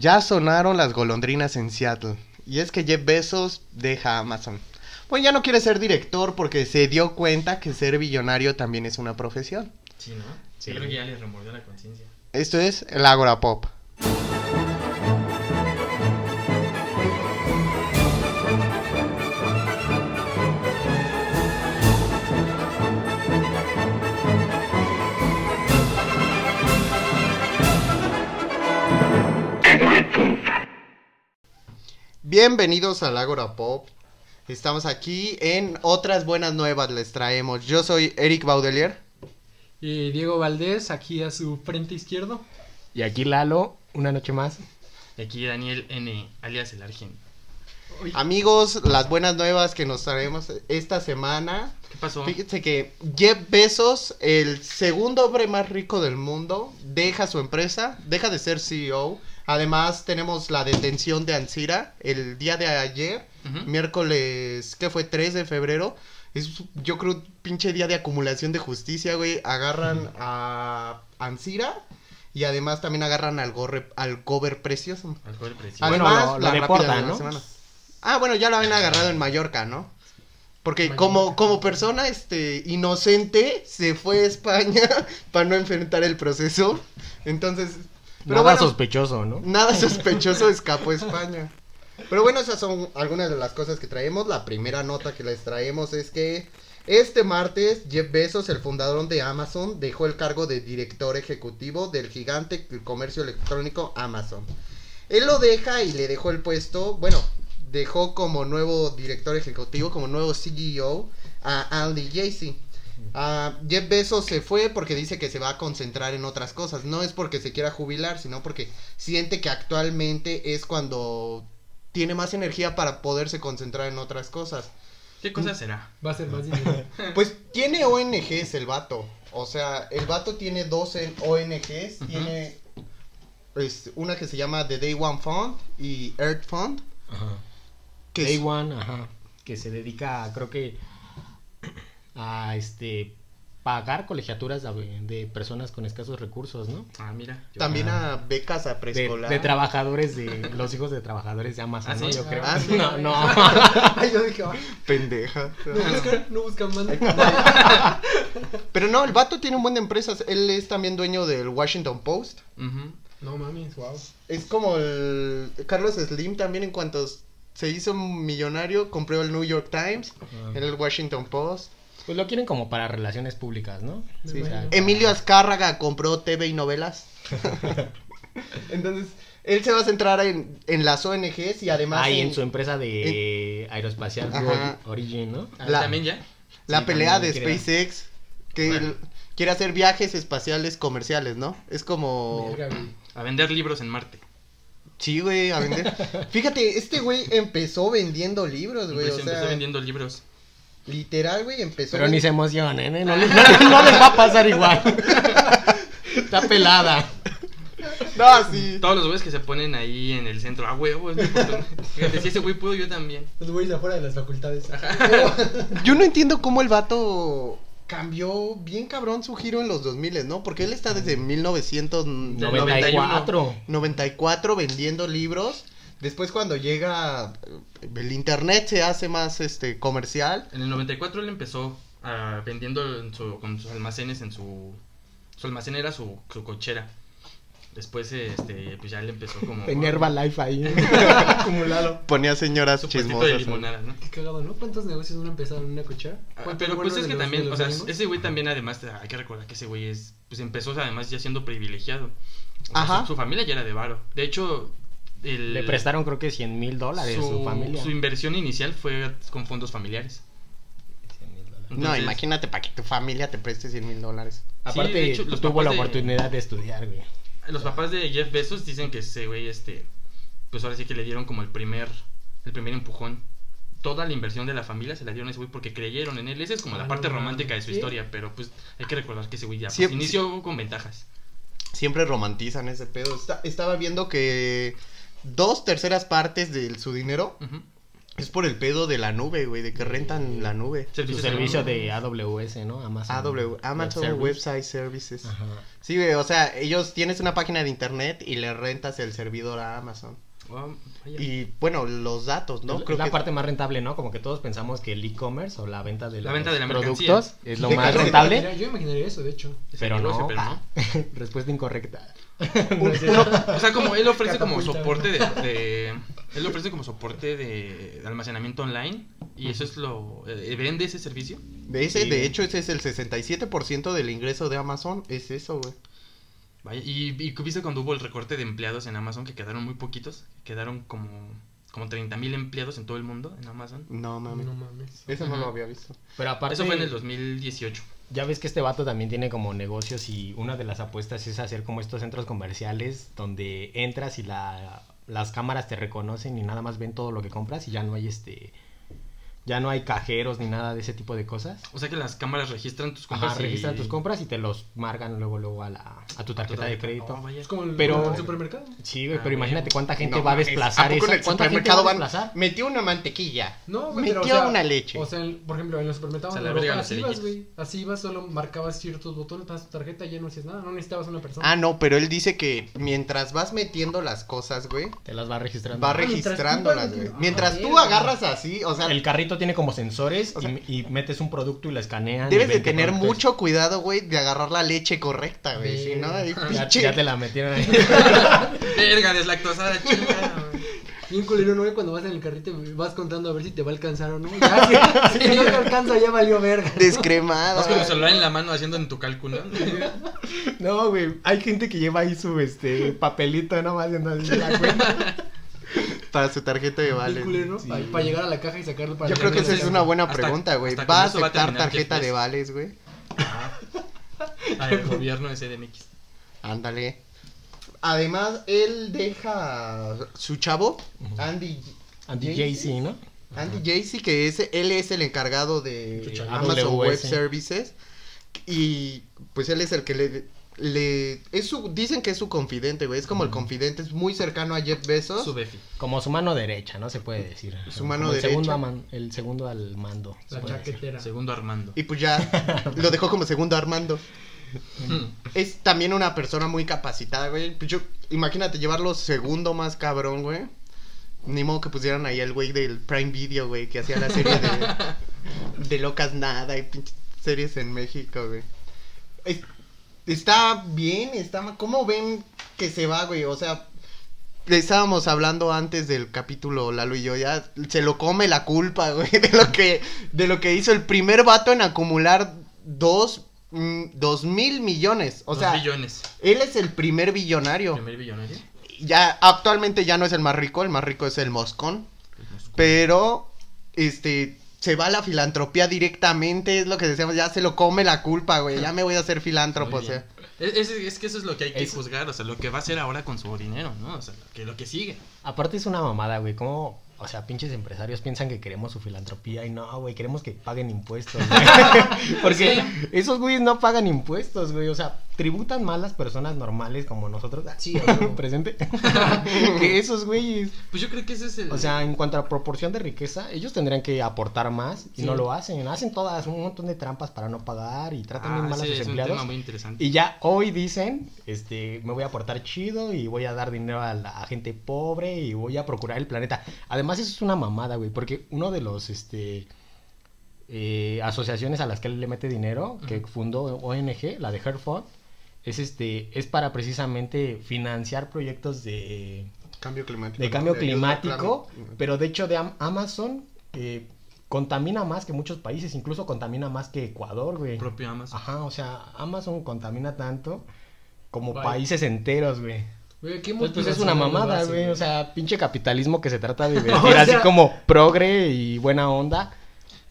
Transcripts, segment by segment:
Ya sonaron las golondrinas en Seattle. Y es que Jeff Bezos deja Amazon. Pues ya no quiere ser director porque se dio cuenta que ser billonario también es una profesión. Sí, ¿no? Sí. Yo creo que ya les remordió la conciencia. Esto es el Agora Pop. Bienvenidos al Agora Pop. Estamos aquí en otras buenas nuevas les traemos. Yo soy Eric Baudelier. Y Diego Valdés, aquí a su frente izquierdo. Y aquí Lalo, una noche más. Y aquí Daniel N, alias el Argen. Amigos, las buenas nuevas que nos traemos esta semana. ¿Qué pasó? Fíjense que Jeff Bezos, el segundo hombre más rico del mundo, deja su empresa, deja de ser CEO. Además, tenemos la detención de Ansira el día de ayer, miércoles, ¿qué fue? 3 de febrero. Es, yo creo, un pinche día de acumulación de justicia, güey. Agarran a Ansira y además también agarran al, gorre, al Gober Precioso. Alcohol precioso. Bueno, Además, lo la de la ¿no? semana. Ah, bueno, ya lo habían agarrado en Mallorca, ¿no? Porque Mallorca. como, como persona este, inocente se fue a España para no enfrentar el proceso. Entonces, pero Nada bueno, sospechoso, ¿no? nada sospechoso escapó a España. Pero bueno, esas son algunas de las cosas que traemos. La primera nota que les traemos es que este martes Jeff Bezos, el fundador de Amazon, dejó el cargo de director ejecutivo del gigante del comercio electrónico Amazon. Él lo deja y le dejó el puesto, bueno, dejó como nuevo director ejecutivo, como nuevo CEO a Andy Jassy. Ah, Jeff Bezos se fue porque dice que se va a concentrar en otras cosas. No es porque se quiera jubilar, sino porque siente que actualmente es cuando tiene más energía para poderse concentrar en otras cosas. ¿Qué cosa será? Va a ser más dinero. Pues tiene ONGs el vato. O sea, el vato tiene dos ONGs. Tiene pues, una que se llama The Day One Fund y Earth Fund. Ajá. Que Day es- One, ajá. Que se dedica, creo que, a este pagar colegiaturas de, de personas con escasos recursos, ¿no? Ah, mira. también a becas a De, preescolar. de trabajadores de los hijos de trabajadores de Amazon, ¿Ah, ¿no? sí? Yo creo. Ah, sí. No, no. Ay, yo dije, ay, Pendeja. no buscan, no buscan más. Pero no, el vato tiene un buen de empresas. Él es también dueño del Washington Post. Ujú. No mames, wow. Es como el Carlos Slim también en cuanto se hizo millonario, compró el New York Times, Ajá. el Washington Post. Pues lo quieren como para relaciones públicas, ¿no? Sí. O sea, Emilio Azcárraga compró TV y novelas. Entonces, él se va a centrar en, en las ONGs y además Ahí en, en su empresa de aeroespacial Ajá. Origin, ¿no? Ah, La- ¿También ya? la sí, pelea de SpaceX, que Bueno. él quiere hacer viajes espaciales comerciales, ¿no? Es como... A vender libros en Marte. Sí, güey, a vender. Fíjate, este güey empezó vendiendo libros, güey. Empezó, o sea, empezó vendiendo libros. Literal, güey, empezó. Pero ni se emocionen, ¿eh? No, les- no les- no les va a pasar igual. Está pelada. No, sí. Todos los güeyes que se ponen ahí en el centro, ah, huevo, es mi oportunidad. Fíjate, si ese güey pudo, yo también. Los güeyes afuera de las facultades. Yo no entiendo cómo el vato cambió bien cabrón su giro en los 2000, ¿no? Porque él está desde 1994 94. vendiendo libros. Después cuando llega eh, el internet se hace más este comercial. En el 94 él empezó ah, vendiendo en su- con sus almacenes en su... Su almacén era su, su cochera. Después, este, pues ya él empezó como... En Herbalife ahí. acumulado. Ponía señoras Su puestito de chismosas. ¿no? limonada, ¿no? Qué cagado, ¿no? ¿Cuántos negocios uno empezaron en una cochera? Ah, ¿Cuántos Pero pues es que también, o sea, ese güey también además, hay que recordar que ese güey es, pues empezó además ya siendo privilegiado. O sea, Ajá. Su, su familia ya era de varo. De hecho, el, Le prestaron creo que 100 mil dólares a su familia. su inversión inicial fue con fondos familiares. 100,000 dólares. No, Entonces- imagínate para que tu familia te preste 100 mil dólares. Aparte, de hecho, los tuvo la de- oportunidad de estudiar, güey. Los papás de Jeff Bezos dicen que ese güey, este, pues ahora sí que le dieron como el primer, el primer empujón. Toda la inversión de la familia se la dieron a ese güey porque creyeron en él. Esa es como Ah, la parte no romántica de su historia, pero pues hay que recordar que ese güey ya pues, Siempre- inició con ventajas. Siempre romantizan ese pedo. Está- estaba viendo que dos terceras partes de su dinero. Es por el pedo de la nube, güey, de que rentan la nube. Su servicio de- AWS, ¿no? Amazon. AW, Amazon Web Service. Website Services. Ajá. Sí, güey, o sea, ellos tienes una página de internet y le rentas el servidor a Amazon. Wow. Y bueno, los datos, ¿no? Es Creo la que parte más rentable, ¿no? Como que todos pensamos que el e-commerce o la venta de La los venta de la productos es lo más rentable, Yo imaginaría eso, de hecho. Pero negocio, no. pero Ah, Respuesta incorrecta. uno- O sea, como él ofrece como soporte de, de- Él ofrece como soporte de almacenamiento online. Y eso es lo. eh, ¿Vende ese servicio? de ese, de hecho, ese es el 67% del ingreso de Amazon, es eso, güey. Vaya, y, y ¿qué viste cuando hubo el recorte de empleados en Amazon? Que quedaron muy poquitos. Quedaron como. Como 30 mil empleados en todo el mundo en Amazon. No, mami. No mames. Eso no lo había visto. Pero aparte, Eso fue en el 2018. Ya ves que este vato también tiene como negocios y una de las apuestas es hacer como estos centros comerciales donde entras y la, las cámaras te reconocen y nada más ven todo lo que compras y ya no hay este ya no hay cajeros ni nada de ese tipo de cosas. O sea que las cámaras registran tus compras. Ajá, y- registran tus compras y te los marcan luego luego a, la, a tu tarjeta de crédito. Oh, vaya. Es como el, Pero- el supermercado. Sí, güey, Ah, pero güey. imagínate cuánta gente No va a desplazar ¿a poco eso. en el ¿Cuánta gente va a van- desplazar? Metió una mantequilla. No, güey, Metió pero, o sea, una leche. O sea, el- por ejemplo, en los supermercados O sea, Europa, así ibas, güey. Así ibas, solo marcabas ciertos botones, pasas tu tarjeta y ya no hacías nada. No necesitabas una persona. Ah, no, pero él dice que mientras vas metiendo las cosas, güey, Te las va registrando. va Ah, registrándolas, güey. Mientras Ah, tú agarras así, o sea, El carrito tiene como sensores O sea, y, y metes un producto y lo escanean. y debes de tener producto es. mucho cuidado, güey, de agarrar la leche correcta, güey. Si no, ahí Ya, ya te la metieron ahí. Verga, deslactosada, chingada. güey. Bien culero, ¿no? güey? Cuando vas en el carrito y vas contando a ver si te va a alcanzar o no. Ya, si, si no te alcanza, ya valió verga. descremada. Vas con el celular en la mano haciendo en tu cálculo. No, güey. Hay gente que lleva ahí su este papelito nomás así la cuenta. Para su tarjeta de vales. culero, Sí. Para, para llegar a la caja y sacarlo para Yo creo que esa es una buena pregunta, güey. ¿Va a eso va a aceptar tarjeta de vales, güey? Al gobierno de CDMX. Ándale. Además, él deja su chavo, Andy. Andy Jassy. Jay-Z, ¿no? Andy Jassy, que es, él es el encargado de Amazon. Web Services. Y pues él es el que le... le es su, dicen que es su confidente, güey. Es como el confidente, es muy cercano a Jeff Bezos. Su Befi. Como su mano derecha, ¿no? Se puede decir. Su mano Como el derecha. Segundo a man- el segundo al mando. se La decir. chaquetera. Segundo Armando. Y pues ya lo dejó como segundo Armando. Es también una persona muy capacitada, güey. Pues yo, imagínate llevarlo segundo más cabrón, güey. Ni modo que pusieran ahí el güey del Prime Video, güey, que hacía la serie de, de Locas Nada y pinches series en México, güey. Es- está bien, está ¿Cómo ven que se va, güey? O sea, le estábamos hablando antes del capítulo, Lalo y yo, ya se lo come la culpa, güey, de lo que, de lo que hizo el primer vato en acumular dos, mm, dos mil millones. O Dos sea, billones. él es el primer billonario. Primer billonario. Ya, actualmente ya no es el más rico, el más rico es el Moscón. Pero, este, se va a la filantropía directamente, es lo que decíamos, ya se lo come la culpa, güey, ya me voy a hacer filántropo, o sea. Es, es- es que eso es lo que hay que Es- juzgar, o sea, lo que va a hacer ahora con su dinero, ¿no? O sea, lo que, lo que sigue. Aparte es una mamada, güey. ¿Cómo, o sea, pinches empresarios piensan que queremos su filantropía y no, güey, queremos que paguen impuestos, güey. Porque esos güeyes no pagan impuestos, güey. O sea, tributan más las personas normales como nosotros. Sí, presente. que esos güeyes. Pues yo creo que ese es el... O sea, en cuanto a proporción de riqueza, ellos tendrían que aportar más y Sí. no lo hacen. Hacen todas un montón de trampas para no pagar y tratan Ah, bien mal a sus es un empleados. tema muy interesante. Y ya hoy dicen, este, me voy a portar chido y voy a dar dinero a la a gente pobre y voy a procurar el planeta. Además, eso es una mamada, güey, porque uno de los, este, eh, asociaciones a las que él le mete dinero, que fundó ONG, la de Herford, es este, es para precisamente financiar proyectos de, Cambio climático. de ¿no? cambio ayuda al climático, cambio- pero de hecho de Am- Amazon eh, contamina más que muchos países, incluso contamina más que Ecuador, güey. propio Amazon. Ajá, o sea, Amazon contamina tanto como países enteros, güey. Güey, qué Pues, pues es una mamada, base, güey. O sea, pinche capitalismo que se trata de vestir O sea- así como progre y buena onda.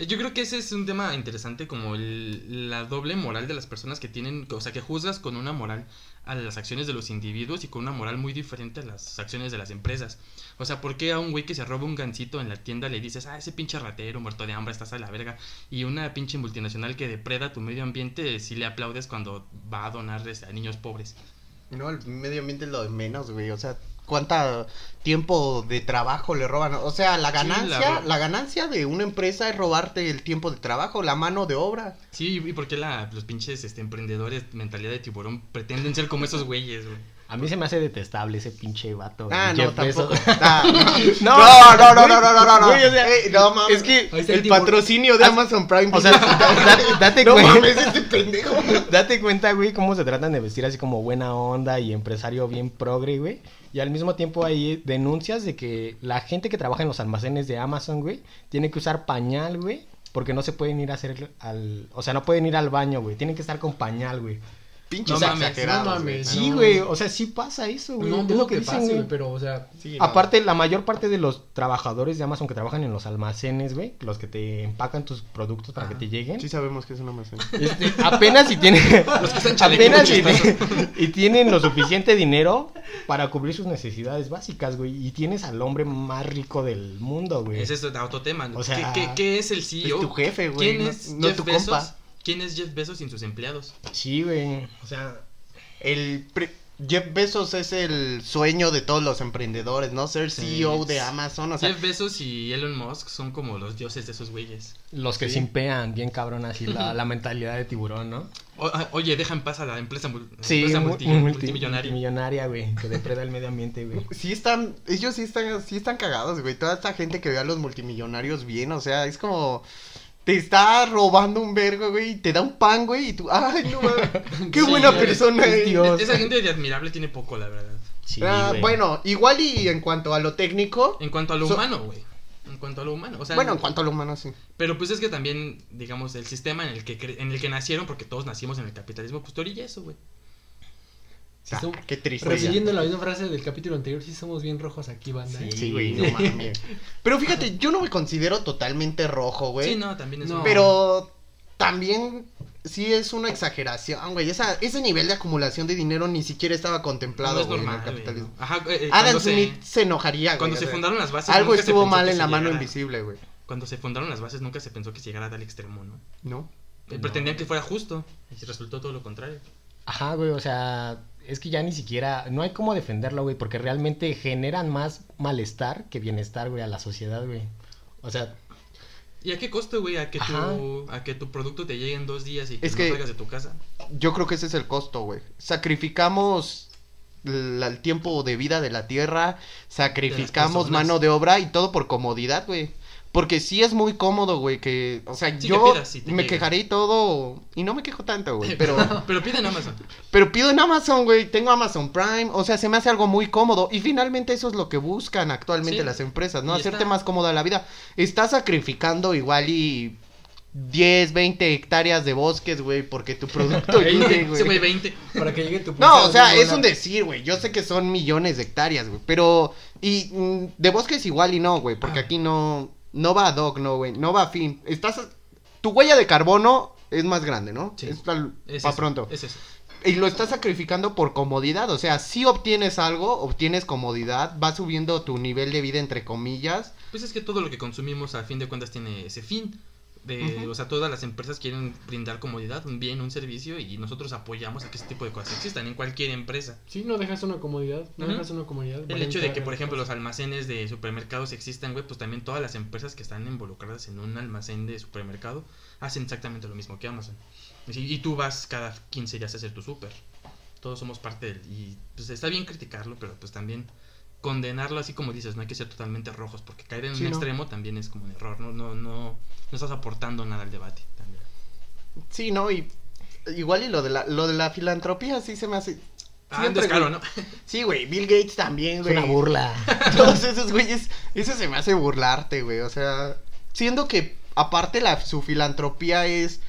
Yo creo que ese es un tema interesante como el- la doble moral de las personas que tienen, o sea, que juzgas con una moral a las acciones de los individuos y con una moral muy diferente a las acciones de las empresas. O sea, ¿por qué a un güey que se roba un gancito en la tienda le dices, ah, ese pinche ratero, muerto de hambre, estás a la verga? Y una pinche multinacional que depreda tu medio ambiente, si le aplaudes cuando va a donar este, a niños pobres. No, el medio ambiente es lo de menos, güey. O sea, cuánta tiempo de trabajo le roban. O sea, la Sí, ganancia, la ganancia de una empresa es robarte el tiempo de trabajo, la mano de obra. Sí, y por qué la, los pinches este, emprendedores, mentalidad de tiburón, pretenden ser como esos güeyes, güey. A mí se me hace detestable ese pinche vato. Ah, Jeff no, tampoco. Ah, No, no, no, no, no, no, no, no, no. Güey, o sea, Ey, no mames. es que el el tiburón. patrocinio de Amazon Prime. O sea, date, date no cuenta. mames, este pendejo. Date cuenta, güey, cómo se tratan de vestir así como buena onda y empresario bien progre, güey. Y al mismo tiempo hay denuncias de que la gente que trabaja en los almacenes de Amazon, güey, tiene que usar pañal, güey, porque no se pueden ir a hacer al... O sea, no pueden ir al baño, güey. Tienen que estar con pañal, güey. Pinches No mames, exagerados, no güey. mames. Sí, No. güey. O sea, sí pasa eso, güey. No es lo que que dicen, pase, güey. pero, o sea, Sí, no. Aparte, la mayor parte de los trabajadores de Amazon que trabajan en los almacenes, güey, los que te empacan tus productos para Ajá. que te lleguen, Sí sabemos que es una almacén. este, apenas si tienen Los que están apenas tienen- y tienen lo suficiente dinero para cubrir sus necesidades básicas, güey, y tienes al hombre más rico del mundo, güey. Ese es otro tema. O sea, ¿Qué, qué, qué es el Es CEO? tu jefe, güey. ¿Quién no- es no Jeff tu Bezos? compa. ¿Quién es Jeff Bezos sin sus empleados? Sí, güey. O sea, El pre- Jeff Bezos es el sueño de todos los emprendedores, ¿no? Ser Sí. CEO de Amazon, o sea, Jeff Bezos y Elon Musk son como los dioses de esos güeyes. los que Sí. simpean bien cabrón así la, la mentalidad de tiburón, ¿no? O- ah, oye, deja en paz a la empresa, Sí, empresa mu- multi- multi- multimillonaria. multimillonaria, güey, que depreda el medio ambiente, güey. sí están, ellos sí están, sí están cagados, güey. Toda esta gente que ve a los multimillonarios bien, o sea, es como te está robando un vergo, güey, y te da un pan, güey, y tú, ay, no mames, qué Sí, buena güey. persona Es es. Dios. Esa gente de admirable tiene poco, la verdad. Sí, Ah, bueno, igual y en cuanto a lo técnico, En cuanto a lo So- humano, güey. En cuanto a lo humano. O sea, bueno, en cuanto a lo humano, sí. Pero pues es que también, digamos, el sistema en el que cre- en el que nacieron, porque todos nacimos en el capitalismo, pues te orilla eso, güey. Sí Ah, qué triste. repitiendo la misma frase del capítulo anterior, sí somos bien rojos aquí, banda. ¿eh? Sí, güey, no mames. Pero fíjate, yo no me considero totalmente rojo, güey. Sí, no, también es No. Pero también sí es una exageración, güey. Esa, ese nivel de acumulación de dinero ni siquiera estaba contemplado no es güey, en normal, el güey, capitalismo. no. Ajá, eh, eh, Adam cuando se- Smith se, enojaría, güey. Cuando se fundaron las bases. Algo estuvo mal en la mano llegara- invisible, güey. Cuando se fundaron las bases nunca se pensó que se llegara a tal extremo, ¿no? ¿No? No. Pretendían que fuera justo y resultó todo lo contrario. Ajá, güey, o sea, es que ya ni siquiera, no hay cómo defenderlo, güey, porque realmente generan más malestar que bienestar, güey, a la sociedad, güey. O sea, ¿Y a qué costo, güey? A que Ajá. tu a que tu producto te llegue en dos días y que Es no salgas de tu casa. Yo creo que ese es el costo, güey. Sacrificamos el tiempo de vida de la tierra, sacrificamos mano de obra y todo por comodidad, güey. Porque sí es muy cómodo, güey, que, o sea, Sí, yo que pidas me llegue. quejaré y todo, y no me quejo tanto, güey, pero, Pero pide en Amazon. pero pido en Amazon, güey, tengo Amazon Prime, o sea, se me hace algo muy cómodo, y finalmente eso es lo que buscan actualmente Sí. las empresas, ¿no? Y Hacerte está- más cómoda la vida. Estás sacrificando igual y 10, 20 hectáreas de bosques, güey, porque tu producto llegue, güey güey. 20. Para que llegue tu No, o sea, es un decir, güey. Yo sé que son millones de hectáreas, güey. Pero, y mm, de bosques igual y no, güey. Porque Ah. aquí no, no va a dog, no, güey. No va a fin. Estás, tu huella de carbono es más grande, ¿no? Sí. Es para Es pronto. Es eso. Y lo estás sacrificando por comodidad. O sea, si obtienes algo, obtienes comodidad, va subiendo tu nivel de vida, entre comillas. Pues es que todo lo que consumimos a fin de cuentas tiene ese fin. De. O sea, todas las empresas quieren brindar comodidad, un bien, un servicio y nosotros apoyamos a que ese tipo de cosas existan en cualquier empresa. Sí, no dejas una comodidad, no dejas una comodidad. El hecho de que, por ejemplo, los almacenes de supermercados existan, güey, pues también todas las empresas que están involucradas en un almacén de supermercado hacen exactamente lo mismo que Amazon. Y, tú vas cada 15 días a hacer tu super. Todos somos parte del... Y pues está bien criticarlo, pero pues también condenarlo así como dices, no hay que ser totalmente rojos, porque caer en Sí, un no. extremo también es como un error, no, no, no, no estás aportando nada al debate también. Sí, ¿no? Y igual y lo de la, lo de la filantropía sí se me hace... Ah, siempre, es caro, güey. ¿no? Sí, güey. Bill Gates también, es güey. una burla. Todos esos güeyes, eso se me hace burlarte, güey. O sea, siendo que aparte la, su filantropía es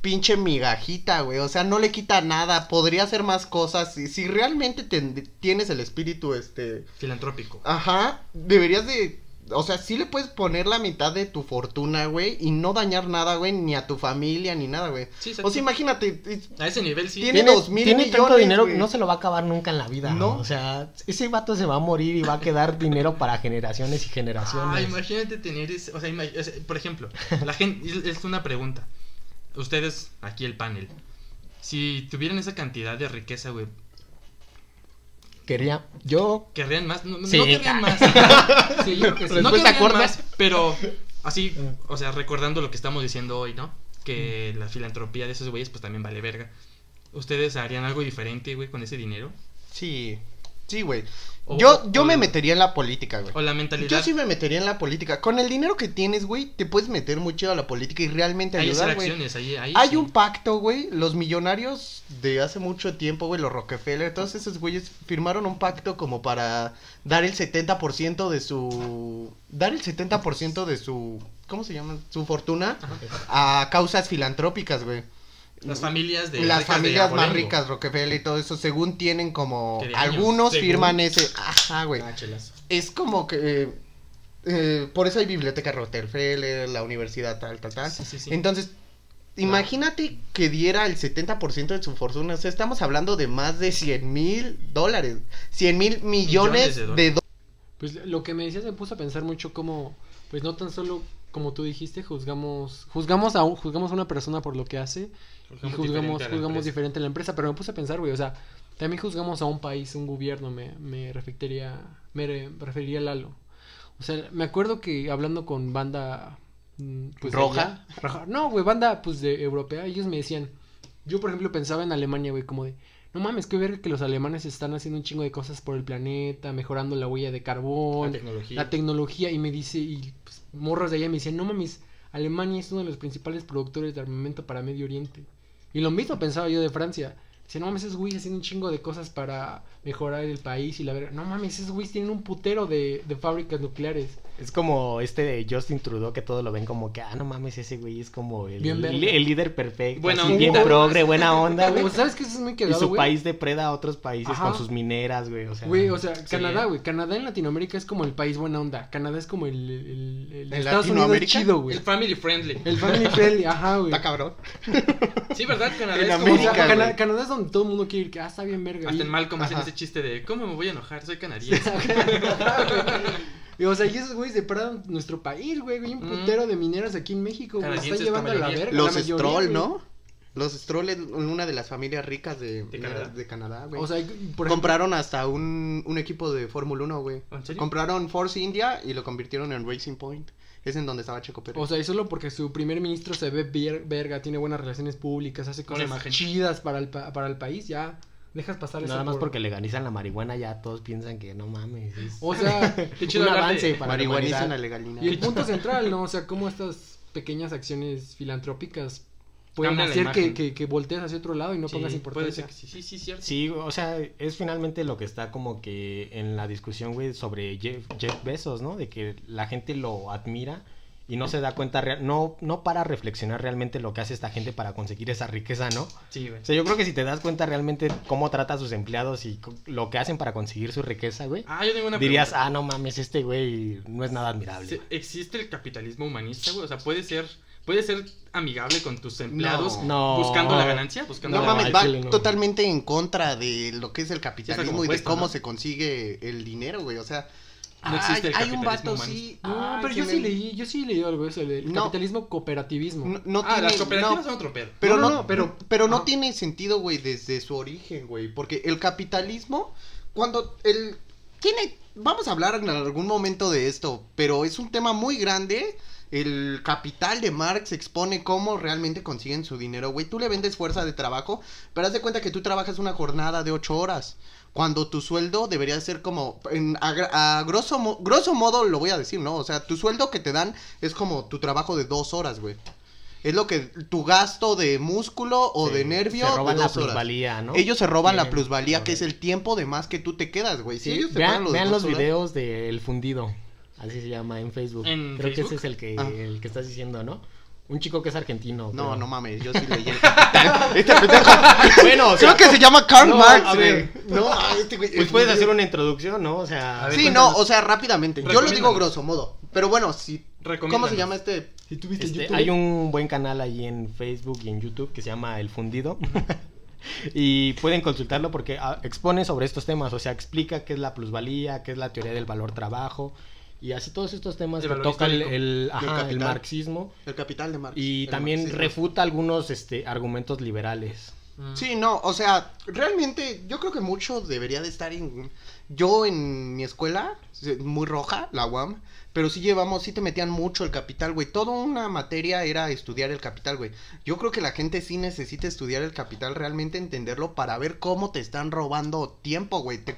pinche migajita, güey. O sea, no le quita nada. Podría hacer más cosas. Si, si realmente ten- tienes el espíritu, este. Filantrópico. Ajá, deberías de. O sea, sí le puedes poner la mitad de tu fortuna, güey, y no dañar nada, güey, ni a tu familia, ni nada, güey. Sí. O sea, imagínate, A ese nivel sí. Tiene Tiene, dos mil tiene tanto millones, dinero güey. que no se lo va a acabar nunca en la vida. ¿No? ¿no? O sea, ese vato se va a morir y va a quedar dinero para generaciones y generaciones. Ah, imagínate tener ese, o sea, o sea, por ejemplo, la gente, es una pregunta. Ustedes, aquí el panel, si tuvieran esa cantidad de riqueza, güey, quería, yo, ¿Querrían más? No, no Sí, querrían más. Sí, yo creo que sí. no querrían más, pero así, o sea, recordando lo que estamos diciendo hoy, ¿no? Que la filantropía de esos güeyes pues también vale verga. ¿Ustedes harían algo diferente, güey, con ese dinero? Sí, sí, güey. O- Yo, yo o- me metería en la política, güey. O la mentalidad Yo sí me metería en la política. Con el dinero que tienes, güey, te puedes meter mucho a la política y realmente hay ayudar, güey. ahí, ahí Hay sí. un pacto, güey. Los millonarios de hace mucho tiempo, güey, los Rockefeller, todos esos güeyes firmaron un pacto como para dar el 70% de su. Dar el 70% de su. ¿Cómo se llama? Su fortuna a causas filantrópicas, güey. Las familias de Las ricas de familias más ricas, Rockefeller y todo eso, según tienen como. Algunos según. firman ese. Ajá, güey. Ah. Es como que. eh, eh, por eso hay biblioteca Rockefeller, la universidad tal, tal, tal. Sí, sí, sí. Entonces, imagínate que diera el 70% de su fortuna. O sea, estamos hablando de más de 100 mil dólares. 100 mil millones Millones de de dólares. Pues lo que me decías me puso a pensar mucho como, pues no tan solo como tú dijiste, juzgamos, juzgamos a un- juzgamos a una persona por lo que hace y Juzgamos juzgamos, diferente a la juzgamos empresa. diferente a la empresa, pero me puse a pensar, güey, o sea, también juzgamos a un país, un gobierno, me, me referiría, me re- referiría a Lalo. O sea, me acuerdo que hablando con banda mm, pues ¿Roja? allá- No, güey, banda pues de europea, ellos me decían, yo por ejemplo pensaba en Alemania, güey, como de, no mames, qué ver que los alemanes están haciendo un chingo de cosas por el planeta, mejorando la huella de carbón, La tecnología. la tecnología y me dice y pues, morros de allá me decían no mames Alemania es uno de los principales productores de armamento para Medio Oriente y lo mismo pensaba yo de Francia Dice, no mames, esos güeyes haciendo un chingo de cosas para mejorar el país y la verga. No mames, esos güeyes tienen un putero de, de fábricas nucleares. Es como este de Justin Trudeau que todos lo ven como que, ah, no mames, ese güey es como el, Bien el, el líder perfecto. Buena así, bien progre, buena onda, güey. O sea, ¿Sabes qué? Eso es muy Y quedado, su güey. país depreda a otros países Ajá. con sus mineras, güey. O sea, Güey, o sea, Sí. Canadá, güey. Canadá en Latinoamérica es como el país buena onda. Canadá es como el, el, el- ¿En Estados Unidos chido, güey. El family friendly. El family friendly, ajá, güey. Está cabrón. Sí, ¿verdad? Canadá En es O como... sea, América, Cana- güey. Canadá es donde todo el mundo quiere ir, que ah, está bien verga. Hasta Y- en Malcolm hacen ese chiste de ¿Cómo me voy a enojar? Soy canadiense. Y, o sea, y esos güeyes depradan nuestro país, güey. Hay un Mm. putero de mineras aquí en México, güey. Están llevando a la verga. Los la mayoría, Stroll, güey. ¿no? Los Stroll es una de las familias ricas de, ¿De Canadá? de Canadá, güey. O sea, por ejemplo, Compraron hasta un, un equipo de Fórmula 1, güey. ¿En serio? Compraron Force India y lo convirtieron en Racing Point. Es en donde estaba Checo Pérez. O sea, y solo porque su primer ministro se ve verga, tiene buenas relaciones públicas, hace cosas chidas para el, pa- para el país, ya dejas pasar eso Nada más por- porque legalizan la marihuana, ya todos piensan que no mames. Es O sea, Qué chido un de- avance para la Marihuanizan la legalidad. y el punto central, ¿no? O sea, cómo estas pequeñas acciones filantrópicas pueden hacer que, que, que voltees hacia otro lado y no Sí, pongas puede importancia. ser que sí, sí, sí, cierto. Sí, o sea, es finalmente lo que está como que en la discusión, güey, sobre Jeff, Jeff Bezos, ¿no? De que la gente lo admira y no se da cuenta, real- no, no para reflexionar realmente lo que hace esta gente para conseguir esa riqueza, ¿no? Sí, güey. O sea, yo creo que si te das cuenta realmente cómo trata a sus empleados y lo que hacen para conseguir su riqueza, güey, Ah, yo tengo una dirías, pregunta. ah, no mames, este güey no es nada admirable. ¿Se- ¿Existe el capitalismo humanista, güey? O sea, puede ser, puede ser amigable con tus empleados No. buscando la ganancia, buscando No la mames, va totalmente en contra de lo que es el capitalismo y de cómo ¿no? se consigue el dinero, güey. O sea, No existe hay, el hay un vato, humanista. sí. No, pero yo me- sí leí, yo sí leí algo de eso, el, No. capitalismo cooperativismo. No, no ah, tiene, las cooperativas no, son otro pedo. pero No, no, no, no, pero, pero- no tiene sentido, güey, desde su origen, güey. Porque el capitalismo, cuando el tiene, vamos a hablar en algún momento de esto, pero es un tema muy grande. El capital de Marx expone cómo realmente consiguen su dinero, güey. Tú le vendes fuerza de trabajo, pero haz de cuenta que tú trabajas una jornada de ocho horas. Cuando tu sueldo debería ser como, en- a, grosso, mo- grosso modo lo voy a decir, ¿no? O sea, tu sueldo que te dan es como tu trabajo de dos horas, güey. Es lo que, tu gasto de músculo o Sí, de nervio. Se roban de la horas. plusvalía, ¿no? Ellos se roban la plusvalía, que es el tiempo de más que tú te quedas, güey. Si Sí, ellos te vean los vean los horas- videos del fundido. Así se llama en Facebook. ¿En Creo que ese es el que, Ah. el que estás diciendo, ¿no? Un chico que es argentino. No, pero- no mames, yo sí leí el. Este pendejo. Bueno, o sea, Creo que se llama Karl no, Marx, a güey. ver. No, este güey. Pues puedes hacer una introducción, ¿no? O sea, A ver, Sí, no, o sea, rápidamente. Yo lo digo grosso modo. Pero bueno, sí. ¿Cómo se llama este? Si tuviste este, YouTube, hay un buen canal ahí en Facebook y en YouTube que se llama El Fundido. y pueden consultarlo porque ah, expone sobre estos temas, o sea, explica qué es la plusvalía, qué es la teoría del valor trabajo y así todos estos temas El que toca el, el- ajá, el capital. marxismo El capital de Marx. y El también marxismo. refuta algunos este, argumentos liberales. Mm. Sí, no, o sea, realmente yo creo que mucho debería de estar en... Yo en mi escuela, muy roja, la UAM, pero sí llevamos, sí te metían mucho el capital, güey. Toda una materia era estudiar el capital, güey. Yo creo que la gente sí necesita estudiar el capital, realmente entenderlo para ver cómo te están robando tiempo, güey. Te,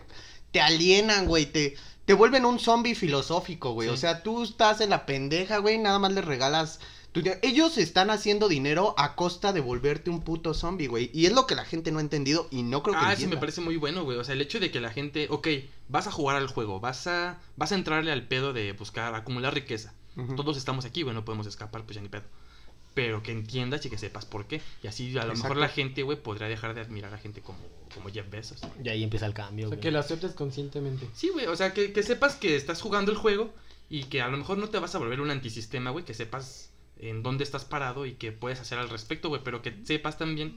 te alienan, güey, te... Te vuelven un zombie filosófico, güey. Sí. O sea, tú estás en la pendeja, güey, nada más le regalas tu dinero. Ellos están haciendo dinero a costa de volverte un puto zombie, güey. Y es lo que la gente no ha entendido y no creo que Ah, entienda. me parece muy bueno, güey. O sea, el hecho de que la gente, ok, vas a jugar al juego, vas a, vas a entrarle al pedo de buscar, acumular riqueza. Todos estamos aquí, güey, no podemos escapar, pues ya ni pedo. Pero que entiendas y que sepas por qué. Y así a lo Exacto. mejor la gente, güey, podría dejar de admirar a gente como, como Jeff Bezos. Y ahí empieza el cambio, O sea, güey. que lo aceptes conscientemente. Sí, güey, o sea, que, que sepas que estás jugando el juego y que a lo mejor no te vas a volver un antisistema, güey, que sepas en dónde estás parado y qué puedes hacer al respecto, güey, pero que sepas también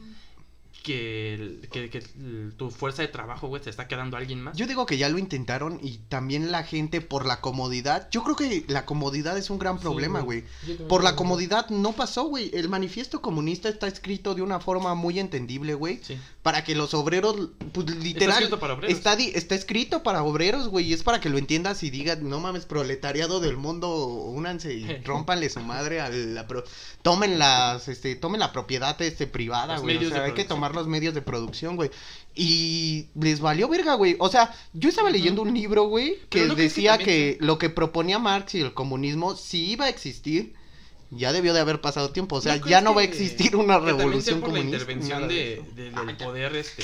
que, el- que, que el- tu fuerza de trabajo, güey, se está quedando alguien más. Yo digo que ya lo intentaron y también la gente por la comodidad. Yo creo que la comodidad es un gran Sí, problema, güey. Por la comodidad no pasó, güey. El manifiesto comunista está escrito de una forma muy entendible, güey. Sí. Para que los obreros, pues literal, escrito para obreros. Está, di- está escrito para obreros, güey. Y es para que lo entiendas y digas, no mames, proletariado del mundo, únanse y rompanle su madre a la... Pro tomen las, este, tomen la propiedad, este, privada, Los güey. O sea, hay que producción. Tomar los medios de producción, güey. Y les valió verga, güey. O sea, yo estaba leyendo un libro, güey, que Pero ¿no crees que decía también que lo que proponía Marx y el comunismo, si iba a existir, ya debió de haber pasado tiempo. O sea, ¿No ya no va a que- existir una que revolución por comunista. la intervención de Ah, del ya. poder, este,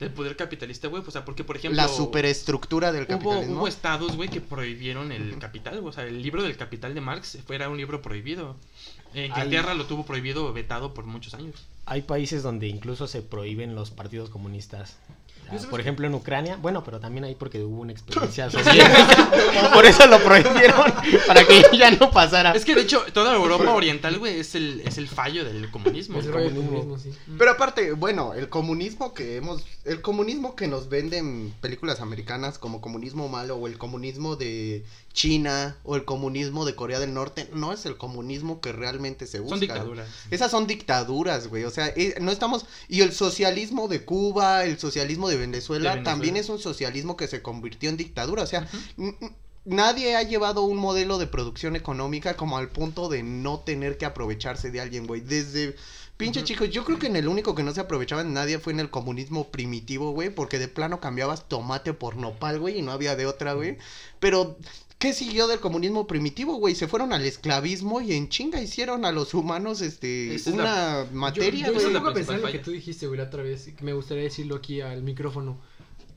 del poder capitalista, güey, o sea, porque, por ejemplo... La superestructura del Hubo, capitalismo. hubo estados, güey, que prohibieron el capital. O sea, el libro del capital de Marx era un libro prohibido. En Inglaterra lo tuvo prohibido, vetado por muchos años. Hay países donde incluso se prohíben los partidos comunistas. O sea, ¿Y sabes por ejemplo en Ucrania, bueno, pero también ahí porque hubo una experiencia social. por eso lo prohibieron, para que ya no pasara. Es que, de hecho, toda Europa oriental, güey, es el, es el fallo del comunismo. Es El rollo del comunismo. comunismo, sí. Pero aparte, bueno, el comunismo que hemos, el comunismo que nos venden películas americanas como comunismo malo o el comunismo de China o el comunismo de Corea del Norte no es el comunismo que realmente se busca. Son dictaduras. Esas son dictaduras, güey. O sea, eh, no estamos. Y el socialismo de Cuba, el socialismo de Venezuela, De Venezuela. también es un socialismo que se convirtió en dictadura. O sea, nadie ha llevado un modelo de producción económica como al punto de no tener que aprovecharse de alguien, güey. Desde. Pinche chicos, yo creo que en el único que no se aprovechaba en nadie fue en el comunismo primitivo, güey, porque de plano cambiabas tomate por nopal, güey, y no había de otra, güey. Pero, ¿qué siguió del comunismo primitivo, güey? Se fueron al esclavismo y en chinga hicieron a los humanos, este, Esa una materia, yo, yo a pensar lo que tú dijiste, güey, la otra vez, que me gustaría decirlo aquí al micrófono,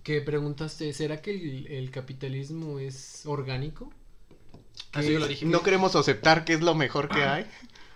que preguntaste, ¿será que el, el capitalismo es orgánico? Ah, sí, yo lo dije. No queremos aceptar que es lo mejor que hay.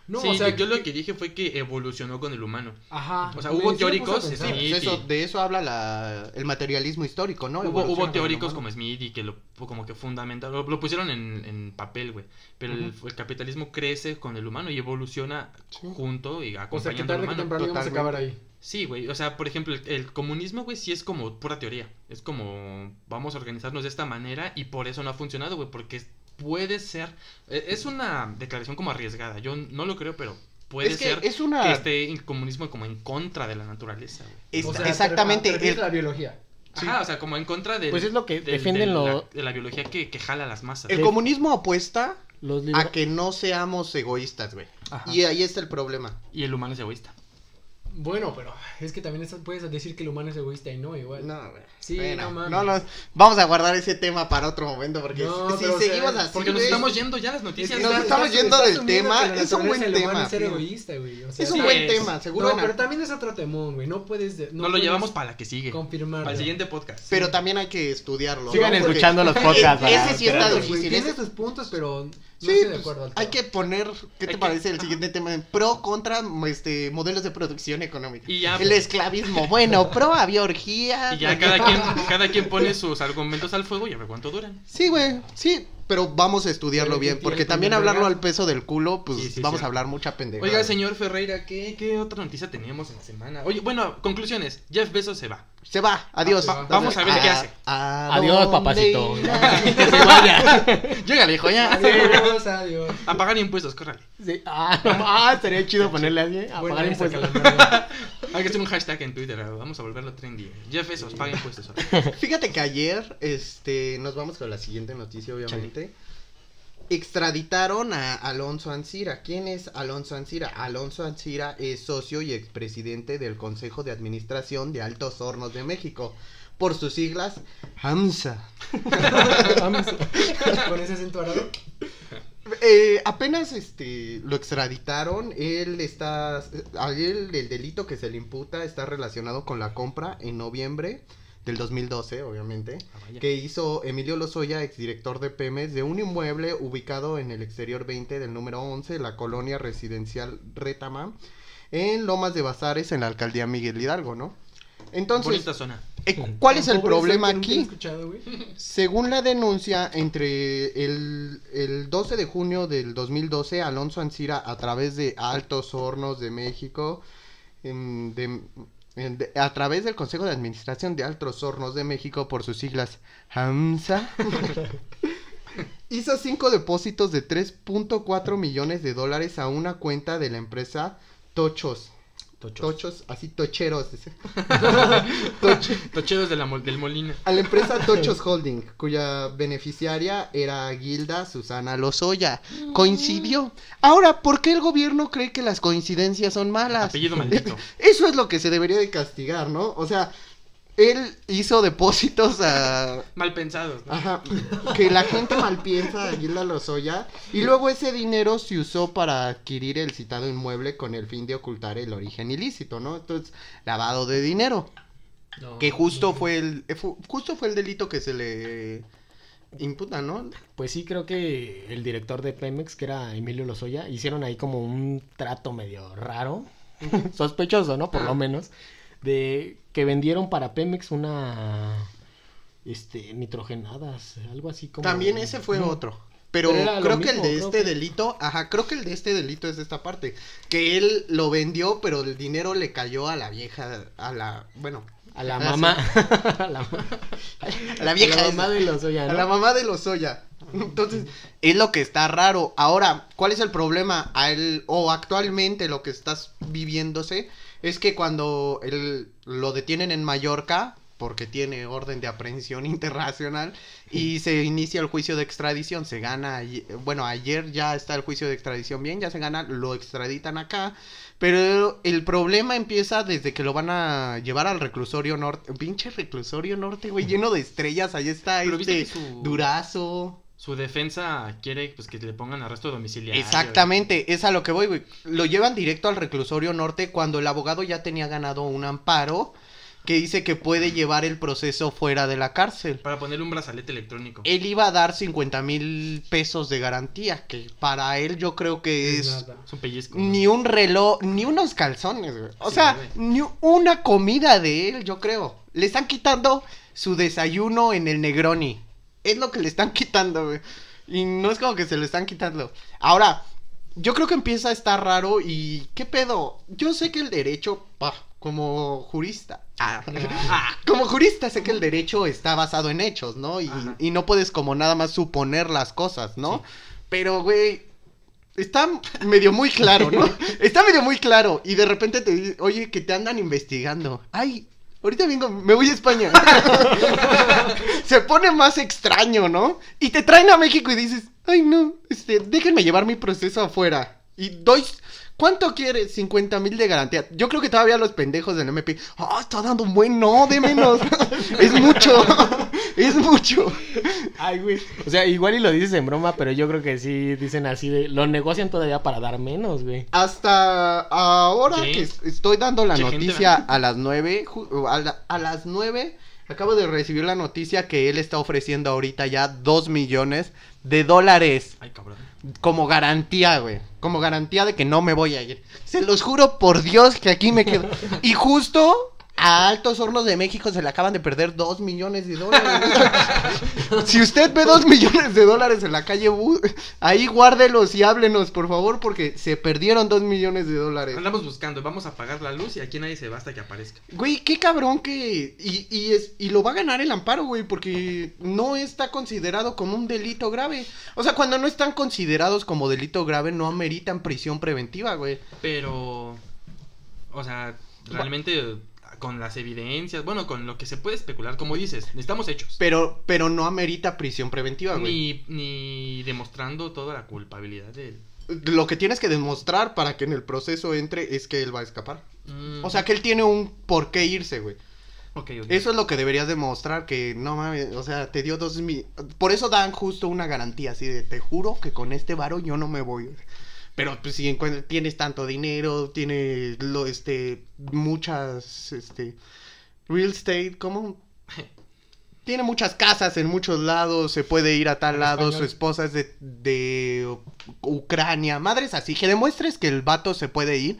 No, sí, o sea, yo, yo lo que dije fue que evolucionó con el humano. Ajá. O sea, hubo teóricos. Sí, Sí, pues eso, de eso habla la, el materialismo histórico, ¿no? hubo, hubo teóricos como Smith y que lo como que fundamental, lo, lo pusieron en, en papel, güey. Pero el, el capitalismo crece con el humano y evoluciona Sí. junto y O sea, que acompañando al que humano. temprano íbamos a acabar ahí. Sí, güey. O sea, por ejemplo, el, el comunismo, güey, sí es como pura teoría. Es como vamos a organizarnos de esta manera y por eso no ha funcionado, güey. Porque puede ser. eh, Es una declaración como arriesgada. Yo no lo creo, pero puede Es que ser es una... que esté el comunismo como en contra de la naturaleza, güey. es- O sea, exactamente. te el- a la biología. Sí. Ajá, o sea, como en contra de. Pues es lo que defienden la, lo- de la biología que, que jala a las masas. el de- comunismo apuesta Los a liber- que no seamos egoístas, güey. Ajá. Y ahí está el problema. Y el humano es egoísta. Bueno, pero es que también eso puedes decir que el humano es egoísta y no, igual. No, güey. Sí, Bueno, no mames. no, no, vamos a guardar ese tema para otro momento porque No, si, seguimos sea, así, Porque nos estamos yendo ya las noticias. Nos estamos yendo del tema, es un buen tema. Es ser Sí. egoísta, güey. O sea, es un buen tema, seguro. No, pero también es otro temón, güey. No puedes. de- No lo puedes llevamos para la que sigue. confirmar. Para el siguiente podcast. Pero también hay que estudiarlo. Sigan escuchando los podcasts. ese sí está difícil, Tiene sus puntos, pero Sí, estoy de pues, acuerdo. hay que poner, ¿qué te Hay que- parece el siguiente tema? Pro contra este modelos de producción económica. Y ya, el pues. esclavismo, bueno, pro había orgía. Y ya cada quien, cada quien pone sus argumentos al fuego y a ver cuánto duran. Sí, güey, sí, pero vamos a estudiarlo bien, ¿y porque también hablarlo al peso del culo, pues Sí, sí, vamos a hablar mucha pendeja. Oiga, señor Ferreira, ¿qué, ¿qué otra noticia teníamos en la semana? Oye, bueno, conclusiones. Jeff Bezos se va. Se va, adiós. Va- vamos a ver qué hace. Adiós, papacito. que se vaya. Hijo, ya. Adiós, adiós. A pagar impuestos, córrale. Sí. Ah, no, ah, estaría chido ponerle a alguien a pagar impuestos. Hay que hacer un hashtag en Twitter, vamos a volverlo trendy. Jeff Bezos, paga impuestos. ahora. Fíjate que ayer, este, nos vamos con la siguiente noticia, obviamente. Extraditaron a Alonso Ancira. ¿Quién es Alonso Ancira? Alonso Ancira es socio y expresidente del Consejo de Administración de Altos Hornos de México. Por sus siglas, HAMSA. Con ese acento árabe. Eh, apenas este lo extraditaron, él está a él el delito que se le imputa está relacionado con la compra en noviembre del 2012, obviamente, Ah, que hizo Emilio Lozoya, exdirector de Pemex, de un inmueble ubicado en el exterior 20 del número 11, la colonia residencial Retama, en Lomas de Bazares, en la alcaldía Miguel Hidalgo, ¿no? Entonces, Bonita zona. Eh, ¿cuál es el problema aquí? Según la denuncia, entre el, el 12 de junio del 2012, Alonso Ancira, a través de Altos Hornos de México, de- de- a través del Consejo de Administración de Altos Hornos de México, por sus siglas HAMSA, hizo cinco depósitos de 3.4 millones de dólares a una cuenta de la empresa Tochos. Tochos, así tocheros. Toch- Tocheros de la mol- del Molina. a la empresa Tochos Holding, cuya beneficiaria era Gilda Susana Lozoya. Coincidió. Ahora, ¿por qué el gobierno cree que las coincidencias son malas? Apellido maldito. Eso es lo que se debería de castigar, ¿no? O sea, él hizo depósitos a... Mal pensados. ¿no? Ajá, que la gente mal piensa a Gilda Lozoya y luego ese dinero se usó para adquirir el citado inmueble con el fin de ocultar el origen ilícito, ¿no? Entonces, lavado de dinero. No, Que justo no. fue el eh, justo fue el delito que se le imputa, ¿no? Pues sí, creo que el director de Pemex, que era Emilio Lozoya, hicieron ahí como un trato medio raro, sospechoso, ¿no? Por lo menos, de que vendieron para Pemex una, este, nitrogenadas, algo así como... También ese fue otro. Pero, creo que el de este que- delito, ajá, creo que el de este delito es esta parte, que él lo vendió, pero el dinero le cayó a la vieja, a la, bueno, A la Ah, mamá. a la, a vieja a la mamá esa. de Lozoya, A ¿no? la mamá de Lozoya. Entonces, es lo que está raro. Ahora, ¿cuál es el problema? A él, o actualmente lo que estás viviéndose es que cuando él, lo detienen en Mallorca, porque tiene orden de aprehensión internacional, y se inicia el juicio de extradición, se gana, bueno, ayer ya está el juicio de extradición bien, ya se gana, lo extraditan acá, pero el problema empieza desde que lo van a llevar al reclusorio norte, pinche reclusorio norte, güey, lleno de estrellas, ahí está este su- Durazo. Su defensa quiere pues que le pongan arresto domiciliario. Exactamente, es a lo que voy, güey. Lo llevan directo al reclusorio norte cuando el abogado ya tenía ganado un amparo que dice que puede llevar el proceso fuera de la cárcel. Para ponerle un brazalete electrónico. Él iba a dar 50 mil pesos de garantía, que para él yo creo que es nada. Es un pellizco. ¿no? ni un reloj, ni unos calzones, güey. O Sí, sea, ni una comida de él, yo creo. Le están quitando su desayuno en el Negroni. Es lo que le están quitando, güey. Y no es como que se lo están quitando. Ahora, yo creo que empieza a estar raro y ¿qué pedo? Yo sé que el derecho, como jurista, ah, ah, como jurista sé que el derecho está basado en hechos, ¿no? Y no puedes como nada más suponer las cosas, ¿no? Pero, güey, está medio muy claro, ¿no? Está medio muy claro. Y de repente te dice, oye, que te andan investigando. Ay, ahorita vengo, me voy a España. Se pone más extraño, ¿no? Y te traen a México y dices, ay, no, este, déjenme llevar mi proceso afuera. Y doy, ¿cuánto quieres? 50 mil de garantía. Yo creo que todavía los pendejos del MP, ah, está dando un buen, no, de menos. es mucho, es mucho. Ay, güey. O sea, igual y lo dices en broma, pero yo creo que sí dicen así de... Lo negocian todavía para dar menos, güey. Hasta ahora Sí. que es- estoy dando la gente, noticia a las nueve, ju- a, la- a las nueve, acabo de recibir la noticia que él está ofreciendo ahorita ya dos millones de dólares Ay, cabrón. como garantía, güey. Como garantía de que no me voy a ir. Se los juro por Dios que aquí me quedo. Y justo a Altos Hornos de México se le acaban de perder dos millones de dólares. si usted ve dos millones de dólares en la calle, ahí guárdelos y háblenos, por favor, porque se perdieron dos millones de dólares. Andamos buscando, vamos a apagar la luz y aquí nadie se va hasta que aparezca. Güey, qué cabrón que... Y, y, es, y lo va a ganar el amparo, güey, porque no está considerado como un delito grave. O sea, cuando no están considerados como delito grave, no ameritan prisión preventiva, güey. Pero, o sea, realmente con las evidencias, bueno, con lo que se puede especular, como dices, necesitamos hechos. Pero, pero no amerita prisión preventiva, güey. Ni, ni demostrando toda la culpabilidad de él. Lo que tienes que demostrar para que en el proceso entre es que él va a escapar. Mm, O sea, que él tiene un por qué irse, güey. ok, ok. Eso es lo que deberías demostrar, que no mames, o sea, te dio dos mil... Por eso dan justo una garantía, así de, te juro que con este varo yo no me voy. Pero pues si encuentras, tienes tanto dinero, tienes, lo, este, muchas, este, real estate, ¿cómo? Tiene muchas casas en muchos lados, se puede ir a tal lado, su esposa es de, de Ucrania, madres así, que demuestres que el vato se puede ir,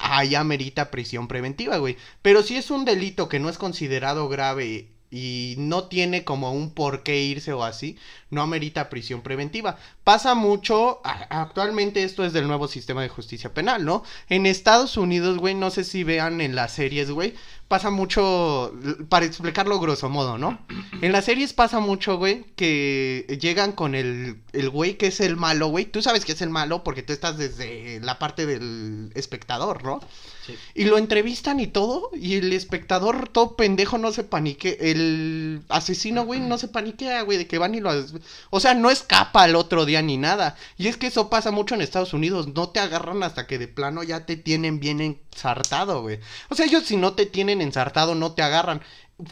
allá merita prisión preventiva, güey. Pero si es un delito que no es considerado grave y no tiene como un por qué irse o así, no amerita prisión preventiva. Pasa mucho, actualmente esto es del nuevo sistema de justicia penal, ¿no? En Estados Unidos, güey, no sé si vean en las series, güey, pasa mucho, para explicarlo grosso modo, ¿no? En las series pasa mucho, güey, que llegan con el, el güey que es el malo, güey. Tú sabes que es el malo porque tú estás desde la parte del espectador, ¿no? Sí. Y lo entrevistan y todo, y el espectador todo pendejo no se panique, el asesino, güey, no se paniquea, güey, de que van y lo... as- O sea, no escapa al otro día ni nada. Y es que eso pasa mucho en Estados Unidos, no te agarran hasta que de plano ya te tienen bien ensartado, güey. O sea, ellos si no te tienen ensartado, no te agarran.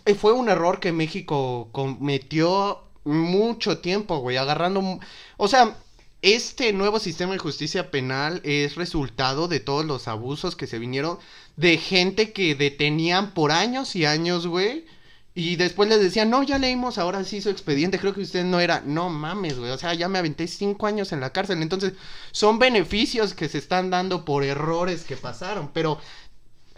Eh, Fue un error que México cometió mucho tiempo, güey, agarrando... O sea, este nuevo sistema de justicia penal es resultado de todos los abusos que se vinieron de gente que detenían por años y años, güey. Y después les decían, no, ya leímos ahora sí su expediente, creo que usted no era. No mames, güey. O sea, ya me aventé cinco años en la cárcel. Entonces, son beneficios que se están dando por errores que pasaron. Pero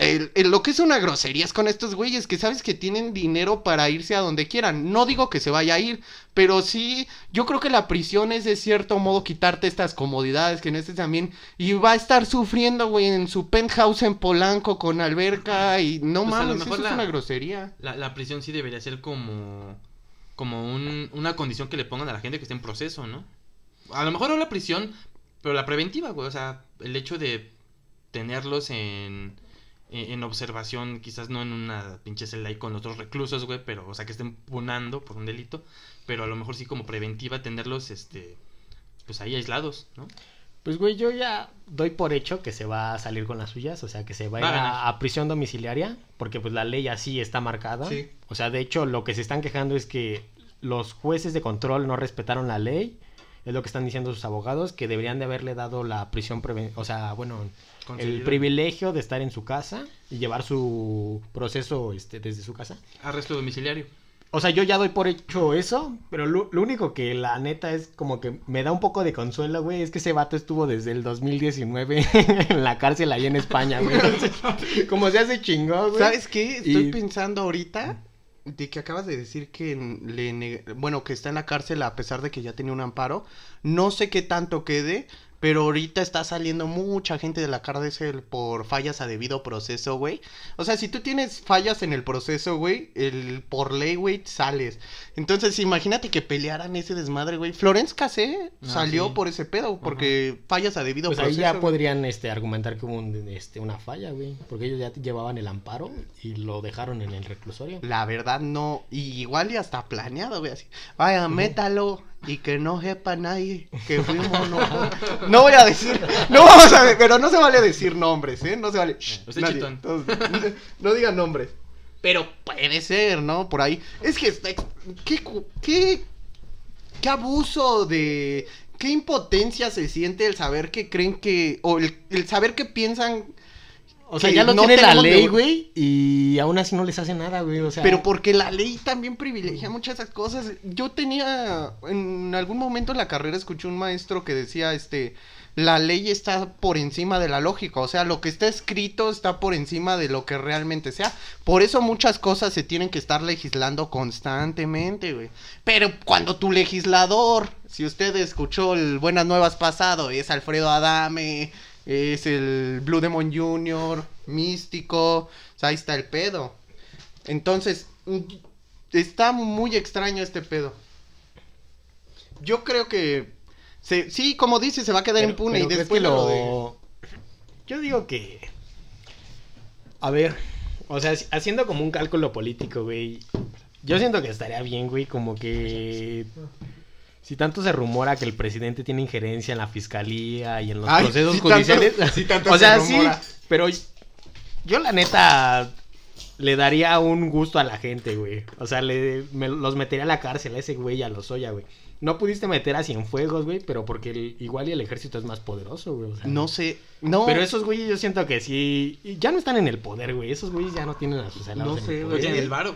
el- el- lo que es una grosería es con estos güeyes que sabes que tienen dinero para irse a donde quieran. No digo que se vaya a ir, pero sí, yo creo que la prisión es de cierto modo quitarte estas comodidades que en este también. Y va a estar sufriendo, güey, en su penthouse en Polanco con alberca y no Pues mames, eso es la- una grosería. La, la prisión sí debería ser como, como un- una condición que le pongan a la gente que esté en proceso, ¿no? A lo mejor no la prisión, pero la preventiva, güey. O sea, el hecho de tenerlos en, en, en observación, quizás no en una pinche celda ahí con otros reclusos, güey, pero, o sea, que estén punando por un delito, pero a lo mejor sí como preventiva tenerlos, este, pues ahí aislados, ¿no? Pues, güey, yo ya doy por hecho que se va a salir con las suyas, o sea, que se va a ir Va a ganar. a, a prisión domiciliaria, porque pues la ley así está marcada. Sí. O sea, de hecho, lo que se están quejando es que los jueces de control no respetaron la ley, es lo que están diciendo sus abogados, que deberían de haberle dado la prisión preventiva, o sea, bueno, el privilegio de estar en su casa y llevar su proceso este, desde su casa. Arresto domiciliario. O sea, yo ya doy por hecho eso, pero lo, lo único que la neta es como que me da un poco de consuelo, güey, es que ese vato estuvo desde el 2019 en la cárcel ahí en España, güey. Entonces, como se hace chingón, güey. ¿Sabes qué? Estoy Y- pensando ahorita de que acabas de decir que le neg- bueno, que está en la cárcel a pesar de que ya tenía un amparo. No sé qué tanto quede, pero ahorita está saliendo mucha gente de la cárcel por fallas a debido proceso, güey. O sea, si tú tienes fallas en el proceso, güey, el por ley, güey, sales. Entonces, imagínate que pelearan ese desmadre, güey. Florence Cassé Ah, salió sí. por ese pedo porque fallas a debido Pues ahí proceso. ya güey. podrían este, argumentar que hubo un, este, una falla, güey. Porque ellos ya llevaban el amparo y lo dejaron en el reclusorio. La verdad no, y igual y hasta planeado, güey, así. Vaya, métalo y que no sepa nadie que fuimos nosotros. No voy a decir, no vamos a ver, pero no se vale decir nombres, ¿eh? No se vale. Nadie, no digan nombres. Pero puede ser, ¿no? Por ahí. Es que está qué qué qué abuso de qué impotencia se siente el saber que creen que o el, el saber que piensan O sea, ya lo no tiene la ley, güey, y aún así no les hace nada, güey. O sea, Pero porque la ley también privilegia muchas esas cosas. Yo tenía, en algún momento en la carrera escuché un maestro que decía, este, la ley está por encima de la lógica. O sea, lo que está escrito está por encima de lo que realmente sea. Por eso muchas cosas se tienen que estar legislando constantemente, güey. Pero cuando tu legislador, si usted escuchó el Buenas Nuevas pasado, es Alfredo Adame, es el Blue Demon Jr., Místico, o sea, ahí está el pedo. Entonces, está muy extraño este pedo. Yo creo que se, sí, como dice, se va a quedar pero- impune pero y ¿crees después lo... de- Yo digo que... A ver, o sea, haciendo como un cálculo político, güey. Yo siento que estaría bien, güey, como que si tanto se rumora que el presidente tiene injerencia en la fiscalía y en los Ay, procesos si tanto- judiciales. si tanto o se sea, sí, pero yo la neta le daría un gusto a la gente, güey. O sea, le, me- los metería a la cárcel a ese güey y a los Oya, güey. No pudiste meter a Cienfuegos, güey, pero porque el- igual y el ejército es más poderoso, güey. o sea, No sé. No. Pero esos güeyes yo siento que sí. Ya no están en el poder, güey. Esos güeyes ya no tienen a sus No en sé, poder. tiene el varo.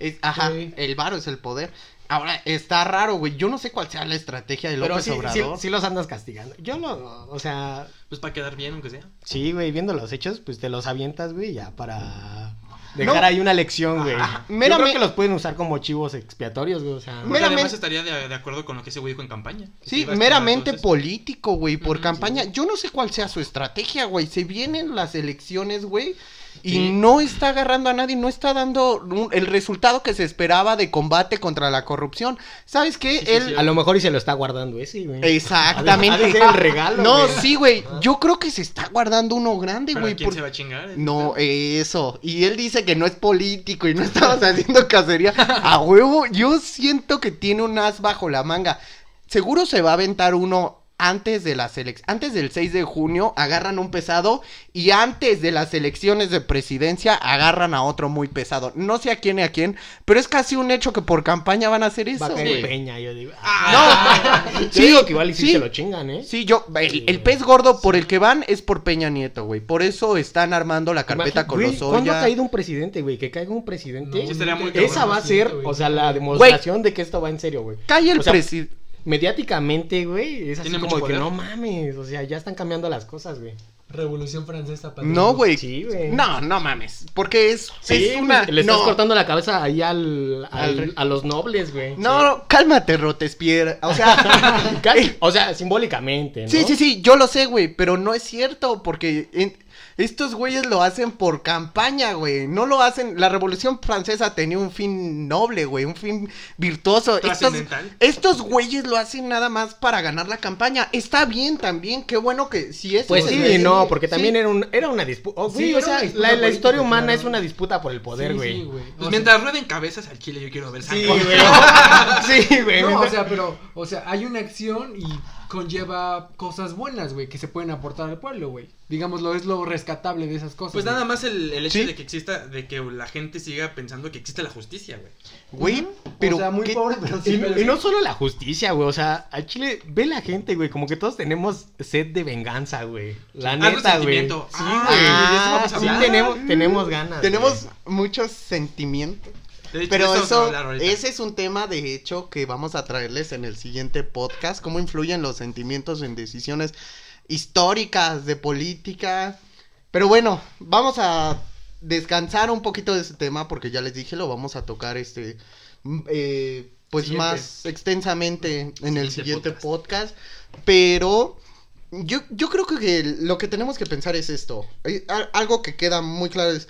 Es- ajá, Sí. el varo es el poder. Ahora, está raro, güey. Yo no sé cuál sea la estrategia de Pero López sí, sí, Obrador. sí los andas castigando. Yo lo, o sea, Pues para quedar bien, aunque sea. sí, güey, viendo los hechos, pues te los avientas, güey, ya para dejar No. ahí una lección, güey. Ajá, Yo creo que los pueden usar como chivos expiatorios, güey, o sea. Meramente- además estaría de, de acuerdo con lo que ese güey dijo en campaña. Sí, meramente político, güey, por campaña. Yo no sé cuál sea su estrategia, güey. Se vienen las elecciones, güey. Y no está agarrando a nadie, no está dando un- el resultado que se esperaba de combate contra la corrupción. ¿Sabes qué? Sí, sí, Él... sí. A lo mejor y se lo está guardando ese, güey. Exactamente. Ha de- ha de ser el regalo, No, güey. sí, güey. Yo creo que se está guardando uno grande, ¿Pero güey. quién por- se va a chingar? No, eso. Y él dice que no es político y no estabas haciendo cacería. A huevo, yo siento que tiene un as bajo la manga. Seguro se va a aventar uno antes de las elecciones. Antes del 6 de junio agarran un pesado y antes de las elecciones de presidencia agarran a otro muy pesado. No sé a quién y a quién, pero es casi un hecho que por campaña van a hacer eso. Va a caer. Peña, yo digo. No, Yo sí, digo que igual y sí, sí. se lo chingan, ¿eh? Sí, yo, el, el pez gordo por el que van es por Peña Nieto, güey. Por eso están armando la carpeta con güey, los ¿Cuándo ha Oya. caído un presidente, güey? Que caiga un presidente. No, Esa va a ser, güey. o sea, la demostración de que esto va en serio, güey. Cae el O sea, presidente. Mediáticamente, güey, es así Tiene como mucho que poder. no mames, o sea, ya están cambiando las cosas, güey. Revolución francesa. patrón. No, güey. Sí, güey. No, no mames. Porque es, Sí, es una. le estás no, cortando la cabeza ahí al, al- a los nobles, güey. No, no, cálmate, Rotespierre. O sea. O sea, simbólicamente, ¿no? sí, sí, sí, yo lo sé, güey. Pero no es cierto. Porque en- estos güeyes lo hacen por campaña, güey. No lo hacen. La revolución francesa tenía un fin noble, güey. Un fin virtuoso. Estos, estos güeyes lo hacen nada más para ganar la campaña. Está bien también. Qué bueno que si es. Pues sí, no, porque sí. también era, un, era una disputa. oh, Sí, güey, o sea, disputa la, la historia humana claro. es una disputa por el poder, Sí, güey. sí, güey. Pues O mientras rueden cabezas al chile, yo quiero ver Sí, sangre. güey. Sí, güey. No, o sea, pero, o sea, hay una acción y conlleva cosas buenas, güey, que se pueden aportar al pueblo, güey. Digámoslo, es lo rescatable de esas cosas. Pues güey. nada más el, el hecho Sí. de que exista, de que la gente siga pensando que existe la justicia, güey. Güey, pero. o sea, muy ¿qué- pobre, pero sí. Y, pero y sí. no solo la justicia, güey. O sea, al Chile, ve la gente, güey. Como que todos tenemos sed de venganza, güey. La neta, güey. Sí, Ah, güey. sí, tenemos, tenemos ganas. Tenemos güey. muchos sentimientos. Hecho, Pero eso, ese es un tema de hecho que vamos a traerles en el siguiente podcast, cómo influyen los sentimientos en decisiones históricas de política. Pero bueno, vamos a descansar un poquito de ese tema porque ya les dije, lo vamos a tocar este, mm, eh, pues Siguiente. más extensamente en el Siguiente podcast. podcast. Pero yo, yo creo que lo que tenemos que pensar es esto. Eh, al- Algo que queda muy claro es,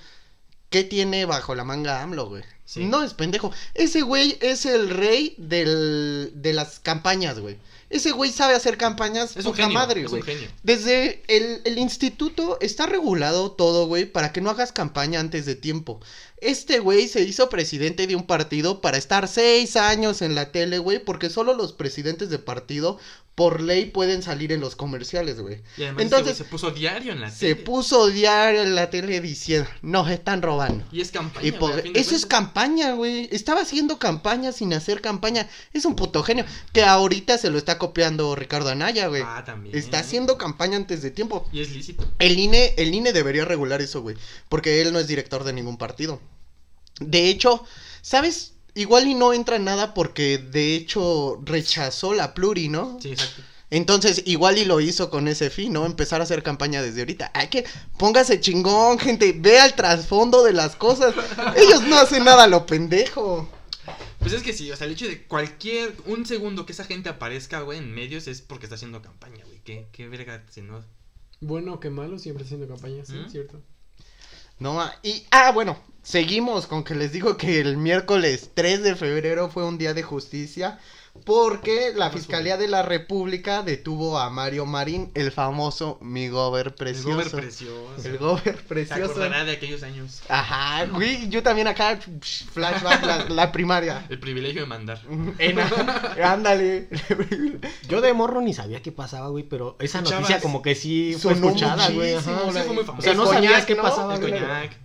¿qué tiene bajo la manga AMLO, güey? Sí. No es pendejo. Ese güey es el rey del, de las campañas, güey. Ese güey sabe hacer campañas Es poca genio, madre, es güey. Desde el, el instituto está regulado todo, güey, para que no hagas campaña antes de tiempo. Este güey se hizo presidente de un partido para estar seis años en la tele, güey, porque solo los presidentes de partido, por ley, pueden salir en los comerciales, güey. Y además ese Entonces, se puso diario en la Se tele. puso diario en la tele diciendo, nos están robando. Y es campaña. Y por- eso es campaña, güey. Estaba haciendo campaña sin hacer campaña. Es un puto genio. Que ahorita se lo está copiando Ricardo Anaya, güey. Ah, también. está haciendo campaña antes de tiempo. Y es lícito. El INE, el INE debería regular eso, güey. Porque él no es director de ningún partido. De hecho, ¿sabes? Igual y no entra en nada porque de hecho rechazó la pluri, ¿no? Sí, exacto. Entonces, igual y lo hizo con ese fin, ¿no? Empezar a hacer campaña desde ahorita. Hay que, póngase chingón, gente, vea el trasfondo de las cosas. Ellos no hacen nada lo pendejo. Pues es que sí, o sea, el hecho de cualquier, un segundo que esa gente aparezca, güey, en medios es porque está haciendo campaña, güey. Qué, qué verga, si no. Bueno que malo, siempre haciendo campaña, sí, ¿Mm? cierto. No, y, ah, bueno, seguimos con que les digo que el miércoles 3 de febrero fue un día de justicia. Porque la Fiscalía de la República detuvo a Mario Marín, el famoso mi gober El precioso. gober precioso. El gober Se precioso. acordará de aquellos años. Ajá, güey, yo también acá, flashback, la, la primaria. El privilegio de mandar. En- ándale. Yo de morro ni sabía qué pasaba, güey, pero esa Escuchabas. noticia como que sí fue escuchada, güey. muchísimo, ajá. Sí, fue muy. O sea, no El sabías qué ¿no? pasaba, El güey. coñac.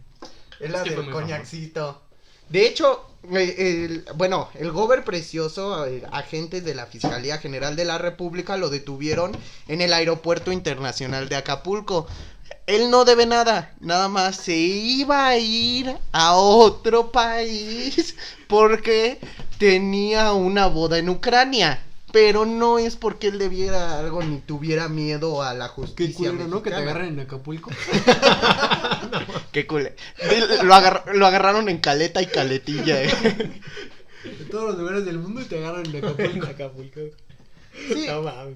Es la Es que fue del coñacito. De hecho, eh, el- bueno, el gober precioso, eh, agentes de la Fiscalía General de la República lo detuvieron en el Aeropuerto Internacional de Acapulco. Él no debe nada, nada más se iba a ir a otro país porque tenía una boda en Ucrania. Pero no es porque él debiera algo ni tuviera miedo a la justicia. Qué culero, ¿no? Que te agarren en Acapulco. Qué cule. Lo, agar- lo agarraron en caleta y caletilla. eh. De todos los lugares del mundo y te agarran en Acapulco. Acapulco. Sí. No mames.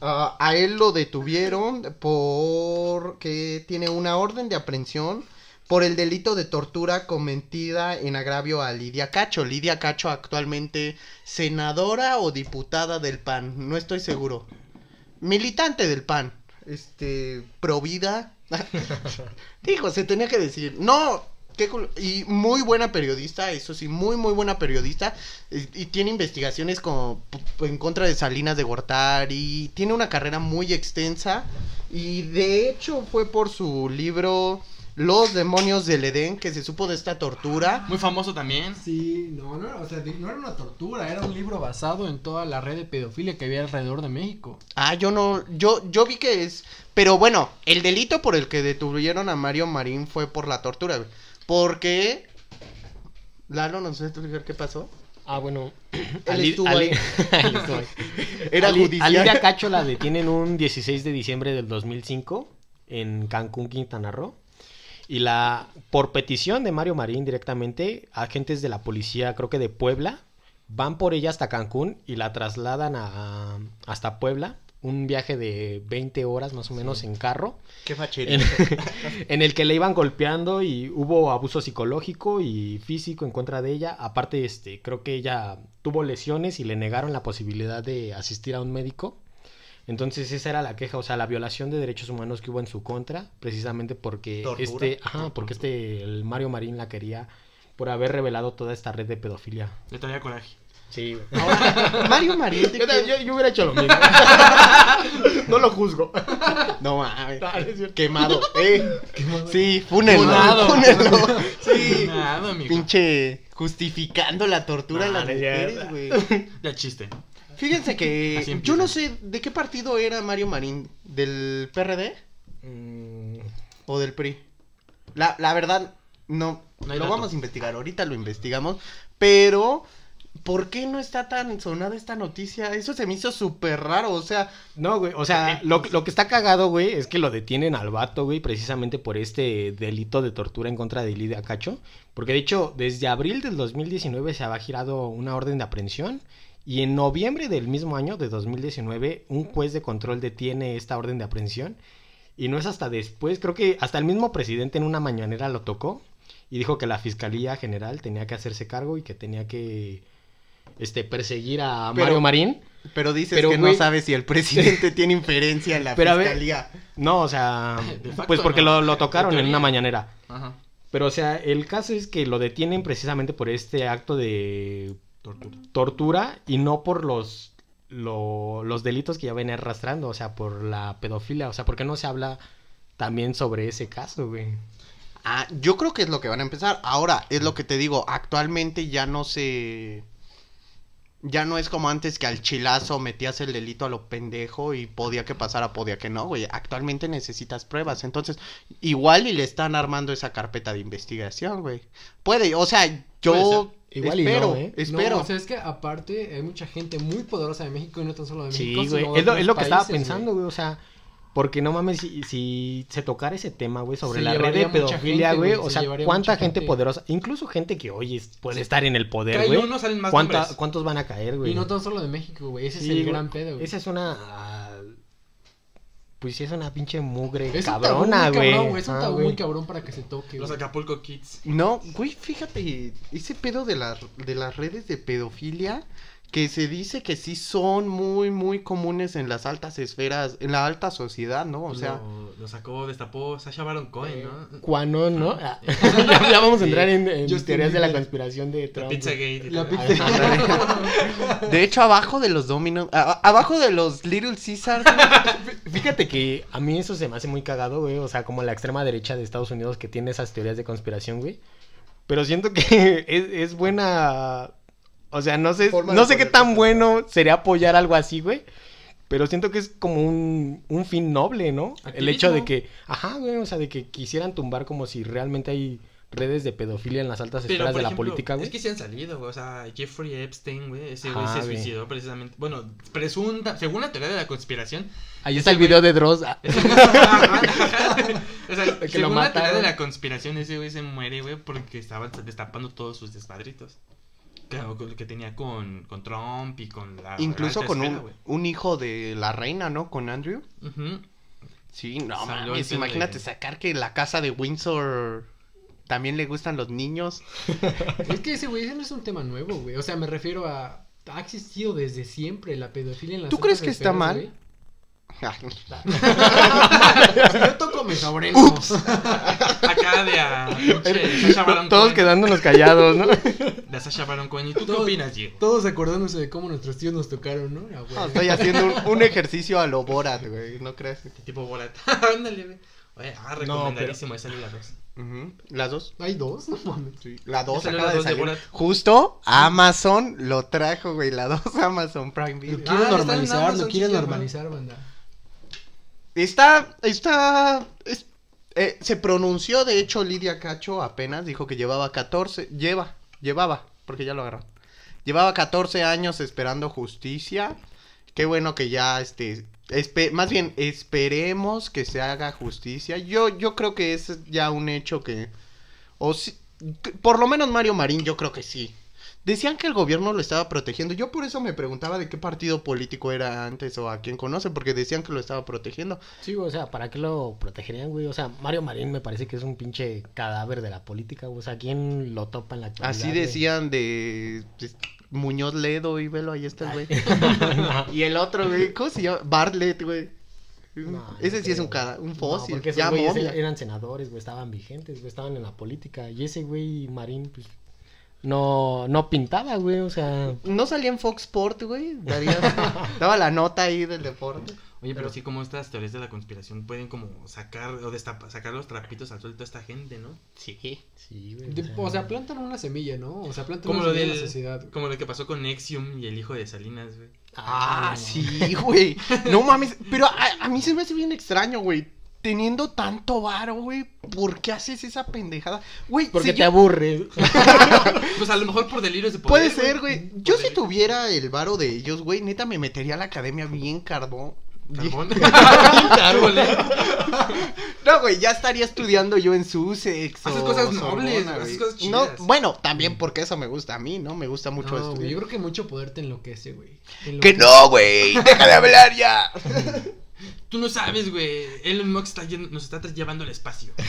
Ah, a él lo detuvieron porque tiene una orden de aprehensión por el delito de tortura cometida en agravio a Lidia Cacho. Lidia Cacho actualmente senadora o diputada del PAN, no estoy seguro. Militante del PAN. Este, provida. Dijo, se tenía que decir. No, qué cul- y muy buena periodista, eso sí, muy muy buena periodista y, y tiene investigaciones como en contra de Salinas de Gortari, tiene una carrera muy extensa y de hecho fue por su libro Los demonios del Edén que se supo de esta tortura. Muy famoso también. Sí, no, no, o sea, no era una tortura, era un libro basado en toda la red de pedofilia que había alrededor de México. Ah, yo no, yo, yo vi que es, pero bueno, el delito por el que detuvieron a Mario Marín fue por la tortura, güey. porque Lalo, no sé explicar qué pasó. Ah, bueno. Él Ali- estuvo Ali- ahí. Estuvo ahí. Era Ali- judicial. a Lidia Cacho la detienen un 16 de diciembre del 2005 en Cancún, Quintana Roo. Y la, por petición de Mario Marín directamente, agentes de la policía, creo que de Puebla, van por ella hasta Cancún y la trasladan a, hasta Puebla. Un viaje de 20 horas más o menos en carro. Qué En, en el que le iban golpeando y hubo abuso psicológico y físico en contra de ella. Aparte, este, creo que ella tuvo lesiones y le negaron la posibilidad de asistir a un médico. Entonces esa era la queja, o sea, la violación de derechos humanos que hubo en su contra, precisamente porque Tortura. este, ajá, porque este, el Mario Marín la quería por haber revelado toda esta red de pedofilia. Le traía coraje. Sí, Ahora, Mario Marín. te yo, yo- yo hubiera hecho lo mismo. no lo juzgo. No mames. Quemado. Eh. Sí, fúnenlo. Funado. Fúnenlo. Sí. Pinche justificando la tortura de las es mujeres, güey. Ya chiste. Fíjense que yo no sé de qué partido era Mario Marín, del PRD Mm, o del PRI. La, la verdad no, No lo dato. vamos a investigar, ahorita lo investigamos, pero ¿por qué no está tan sonada esta noticia? Eso se me hizo súper raro, o sea, No, güey, o sea, lo, lo que está cagado, güey, es que lo detienen al vato, güey, precisamente por este delito de tortura en contra de Lidia Cacho. Porque de hecho, desde abril del 2019 se había girado una orden de aprehensión. Y en noviembre del mismo año, de 2019, un juez de control detiene esta orden de aprehensión. Y no es hasta después, creo que hasta el mismo presidente en una mañanera lo tocó. Y dijo que la Fiscalía General tenía que hacerse cargo y que tenía que este, perseguir a Pero- Mario Marín. pero dices Pero, que güey- no sabes si el presidente tiene inferencia en la Pero a ver- fiscalía. No, o sea, pues porque no. lo, lo tocaron en una mañanera. Ajá. Pero, o sea, el caso es que lo detienen precisamente por este acto de Tortura. tortura y no por los, lo- los delitos que ya ven arrastrando, o sea, por la pedofilia. O sea, ¿por qué no se habla también sobre ese caso, güey? Ah, yo creo que es lo que van a empezar. Ahora, es lo que te digo, actualmente ya no se... Ya no es como antes que al chilazo metías el delito a lo pendejo y podía que pasara, podía que no, güey. Actualmente necesitas pruebas. Entonces, igual y le están armando esa carpeta de investigación, güey. Puede, o sea, yo Igual y espero, no, ¿eh? espero. No, o sea, es que aparte hay mucha gente muy poderosa de México y no tan solo de México. Sí, güey. sino Es lo, otros es lo que estaba pensando, güey. O sea, porque no mames, si, si se tocara ese tema, güey, sobre Se la red de pedofilia, gente, güey. güey, O se sea, ¿cuánta gente, gente. poderosa? Incluso gente que hoy es- puede estar en el poder, Cae güey. uno, salen más ¿Cuánta-. ¿Cuántos van a caer, güey? Y no tan solo de México, güey. Ese Sí, es el güey. gran pedo, güey. Esa es una. Pues sí, es una pinche mugre Es cabrona, güey. cabrón, güey. Es un Ah, tabú muy cabrón para que se toque, Los. Acapulco Kids. No, güey, fíjate, ese pedo de, las de las redes de pedofilia, que se dice que sí son muy, muy comunes en las altas esferas, en la alta sociedad, ¿no? O sea, lo, lo sacó, destapó Sasha Baron Cohen, ¿no? Cuanón, ¿no? Ah, ya, ya vamos a entrar en, en teorías de la conspiración de La Trump. pizza güey. gay. La pizza- ándale. de hecho, abajo de los Domino's, abajo de los Little Caesars, Fíjate que a mí eso se me hace muy cagado, güey. O sea, como la extrema derecha de Estados Unidos que tiene esas teorías de conspiración, güey. Pero siento que es, es buena. O sea, no sé, Forma no sé qué tan bueno sería apoyar algo así, güey. Pero siento que es como un, un fin noble, ¿no? El hecho de que, ajá, güey, o sea, de que quisieran tumbar como si realmente hay redes de pedofilia en las altas Pero, esferas de la política, güey. Es que sí han salido, güey. O sea, Jeffrey Epstein, güey. Ese güey se güey. suicidó precisamente. Bueno, presunta, según la teoría de la conspiración. Ahí está el video de Dross. o sea, Que lo según la teoría mataron. de la conspiración, ese güey se muere, güey, porque estaban destapando todos sus desmadritos. Claro, que tenía con, con Trump y con la. incluso con esfera, un, un hijo de la reina, ¿no? Con Andrew. Sí, no mames, imagínate de- sacar que la casa de Windsor también le gustan los niños. Es que ese güey, ese no es un tema nuevo, güey. O sea, me refiero a. Ha existido desde siempre la pedofilia en las ¿Tú crees que está mal? Yo toco me sobreno. Acá de a. Todos Cohen, quedándonos callados, ¿no? De a Sacha Baron Cohen. ¿Y tú qué opinas, Diego? Todos acordándose de cómo nuestros tíos nos tocaron, ¿no? Ah, no, estoy haciendo un, un ejercicio a lo Borat, güey, ¿no crees? Tipo Borat. Ándale, güey. Oye, ah, recomendadísimo. Esa salió la 2. Ujú, Las dos. Hay dos, no mames. Sí. La dos salió acaba la de dos de salir. Borat. Justo Amazon lo trajo, güey. La dos Amazon Prime Lo Video. quieren está en normalizar, lo quieren normalizar, banda. Está, está, es- eh, se pronunció, de hecho, Lidia Cacho apenas dijo que llevaba 14, lleva, llevaba, porque ya lo agarraron. Llevaba 14 años esperando justicia. Qué bueno que ya, este, más bien, esperemos que se haga justicia. Yo, yo creo que es ya un hecho que, o si- por lo menos Mario Marín, yo creo que sí. Decían que el gobierno lo estaba protegiendo. Yo por eso me preguntaba de qué partido político era antes o a quién conoce, porque decían que lo estaba protegiendo. Sí, o sea, ¿para qué lo protegerían, güey? O sea, Mario Marín me parece que es un pinche cadáver de la política, güey. O sea, ¿quién lo topa en la actualidad? Así decían de pues, Muñoz Ledo y velo, ahí está el güey. y el otro, güey, ¿cómo se llama? Bartlett, güey. No, ese no sí es un, cada, un No, fósil, porque esos ya güeyes eran senadores, güey, estaban vigentes, güey, estaban en la política. Y ese güey Marín, pues, no, no pintaba, güey, o sea... No salía en Fox Sport, güey. Daría, daba la nota ahí del deporte. Oye, pero, Pero- sí, como estas teorías de la conspiración pueden como sacar o destapa, sacar los trapitos al suelto a esta gente, ¿no? Sí. Sí, güey. De- o sea, plantan una semilla, ¿no? O sea, plantan Como una lo, semilla del, en la sociedad. güey. como lo que pasó con Nexium y el hijo de Salinas, güey. Ah, no. sí, güey. No mames. Pero a, a mí se me hace bien extraño, güey. Teniendo tanto varo, güey, ¿por qué haces esa pendejada? Güey, Porque si te yo- aburres. Pues a lo mejor por delirios de Puede poder. ser, güey. Yo si tuviera el varo de ellos, güey, neta me metería a la academia bien carbón. Carbón. No, güey, ya estaría estudiando yo en Sussex. Haces cosas nobles, güey. haces cosas No, bueno, también porque eso me gusta a mí, ¿no? Me gusta mucho No, güey, estudiar. yo creo que mucho poder te enloquece, güey. Que no, güey. Deja de hablar ya. Tú no sabes, güey. Elon Musk está yendo- nos está llevando al espacio.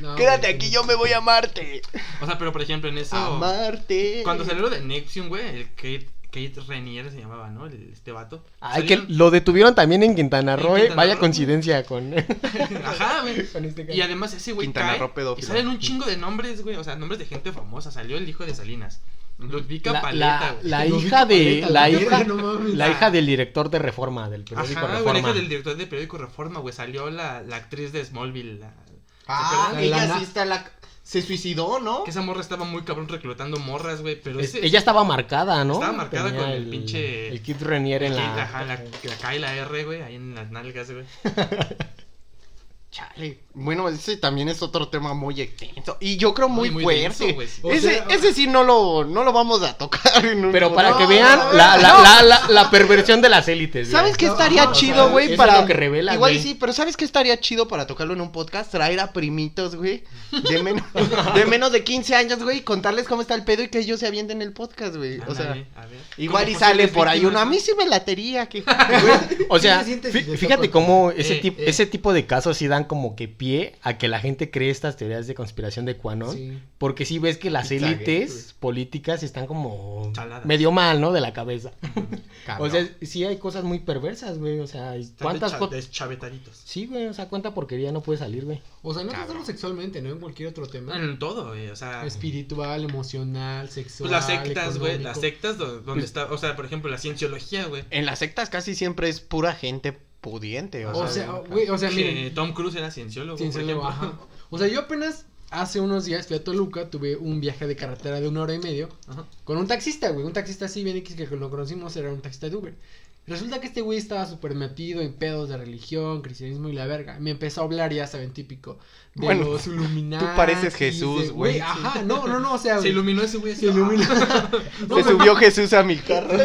No, Quédate güey, aquí, yo me voy a Marte. O sea, pero por ejemplo, en eso. A Marte. Cuando salió lo de Nexium, güey, el Kate, Kate Renier se llamaba, ¿no? El- este vato. Ay, que lo detuvieron también en Quintana En Roo, eh. Quintana Vaya Roo. coincidencia con... Ajá, güey. con este Y además ese güey Quintana cae Roo y pedófilo. salen un chingo de nombres, güey, o sea, nombres de gente famosa. Salió el hijo de Salinas, Ludvika La, Paleta, la, güey. la hija de... paleta, La hija, No mames. la hija del director de Reforma, del periódico Ajá, güey, la Reforma. hija del director de periódico Reforma, güey, salió la, la actriz de Smallville, la- Ah, ella La- sí está la. Se suicidó, ¿no? que esa morra estaba muy cabrón reclutando morras, güey, pero Es- ese- ella estaba marcada, ¿no? Estaba marcada Tenía con el pinche- El Kid Renier en la... ajá, la, la K y la R, güey, ahí en las nalgas, güey. Chale. Bueno, ese también es otro tema muy extenso. Y yo creo muy, Muy- muy fuerte. denso, ese, sea- ese sí no lo, no lo vamos a tocar en un Pero para que vean la, la, la, la, la perversión de las élites. güey. ¿Sabes qué No, estaría o chido, sea, güey? eso es para lo que revela, Igual sí, pero ¿sabes qué estaría chido para tocarlo en un podcast? Traer a primitos, güey, de menos de menos de 15 años, güey, y contarles cómo está el pedo y que ellos se avienten el podcast, güey. O sea, a ver. igual y sale por ahí uno. A mí sí me latería que O sea, ¿Qué se siente fí- si te fíjate cómo ese, Eh, tip- eh. ese tipo de casos sí dan dan como que pie a que la gente cree estas teorías de conspiración de Quanon. Sí. Porque sí ves que las élites políticas están como Chaladas. medio mal, ¿no? De la cabeza. O sea, sí hay cosas muy perversas, güey. O sea, ¿cuántas cosas? Sí, güey, o sea, cuánta porquería no puede salir, güey. O sea, no Cabrón. solo sexualmente, ¿no? En cualquier otro tema. En todo, güey, o sea... Espiritual, emocional, sexual. Pues las sectas, güey, las sectas do- donde Pues- está, o sea, por ejemplo, la cienciología, güey. En las sectas casi siempre es pura gente pudiente. O, O sea, sea, güey, o sea, Que miren. Tom Cruise era cienciólogo, Cienciólogo, ajá. O sea, yo apenas hace unos días fui a Toluca, tuve un viaje de carretera de una hora y medio Ajá. con un taxista, güey. Un taxista así bien X que lo conocimos, era un taxista de Uber. Resulta que este güey estaba súper metido en pedos de religión, cristianismo y la verga. Me empezó a hablar, ya saben, típico. De Bueno, los Illuminati. pareces Jesús, güey. Ajá, no, no, no, o sea. Se iluminó ese güey. Se iluminó. No, Se subió Jesús a mi carro.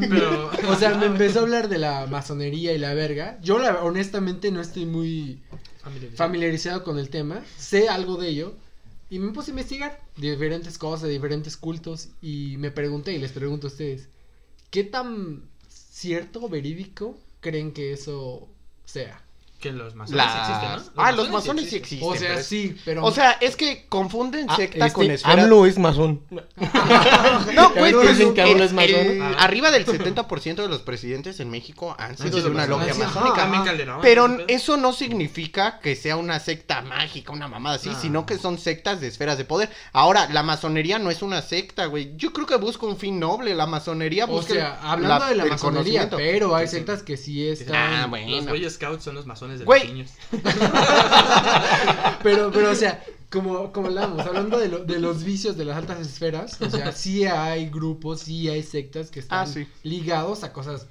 Pero, O sea, me empezó a hablar de la masonería y la verga. Yo, la, honestamente, no estoy muy familiarizado con el tema. Sé algo de ello. Y me puse a investigar diferentes cosas, diferentes cultos. Y me pregunté, y les pregunto a ustedes: ¿qué tan cierto, verídico creen que eso sea? Que los masones Las- existen, ¿no? Ah, los masones sí existen. existen. O sea, pero- sí, pero. O sea, es que confunden Ah, secta este, con esfera. AMLO es masón. No, güey, ¿Ya ves que pues, dicen que AMLO es masón? Ah. arriba del 70% de los presidentes en México han sido de una logia Ah, masónica. Carmen Calderón. Pero eso no significa que sea una secta mágica, una mamada así, No. sino que son sectas de esferas de poder. Ahora, la masonería no es una secta, güey. Yo creo que busca un fin noble. La masonería o busca. sea, hablando de la masonería, pero hay sectas que sí Ah, están. bueno. Los Boy Scouts son los masones de Güey. los niños. Pero, pero, o sea, como, como hablamos, hablando de, lo- de los vicios de las altas esferas, o sea, sí hay grupos, sí hay sectas que están Ah, sí. ligados a cosas.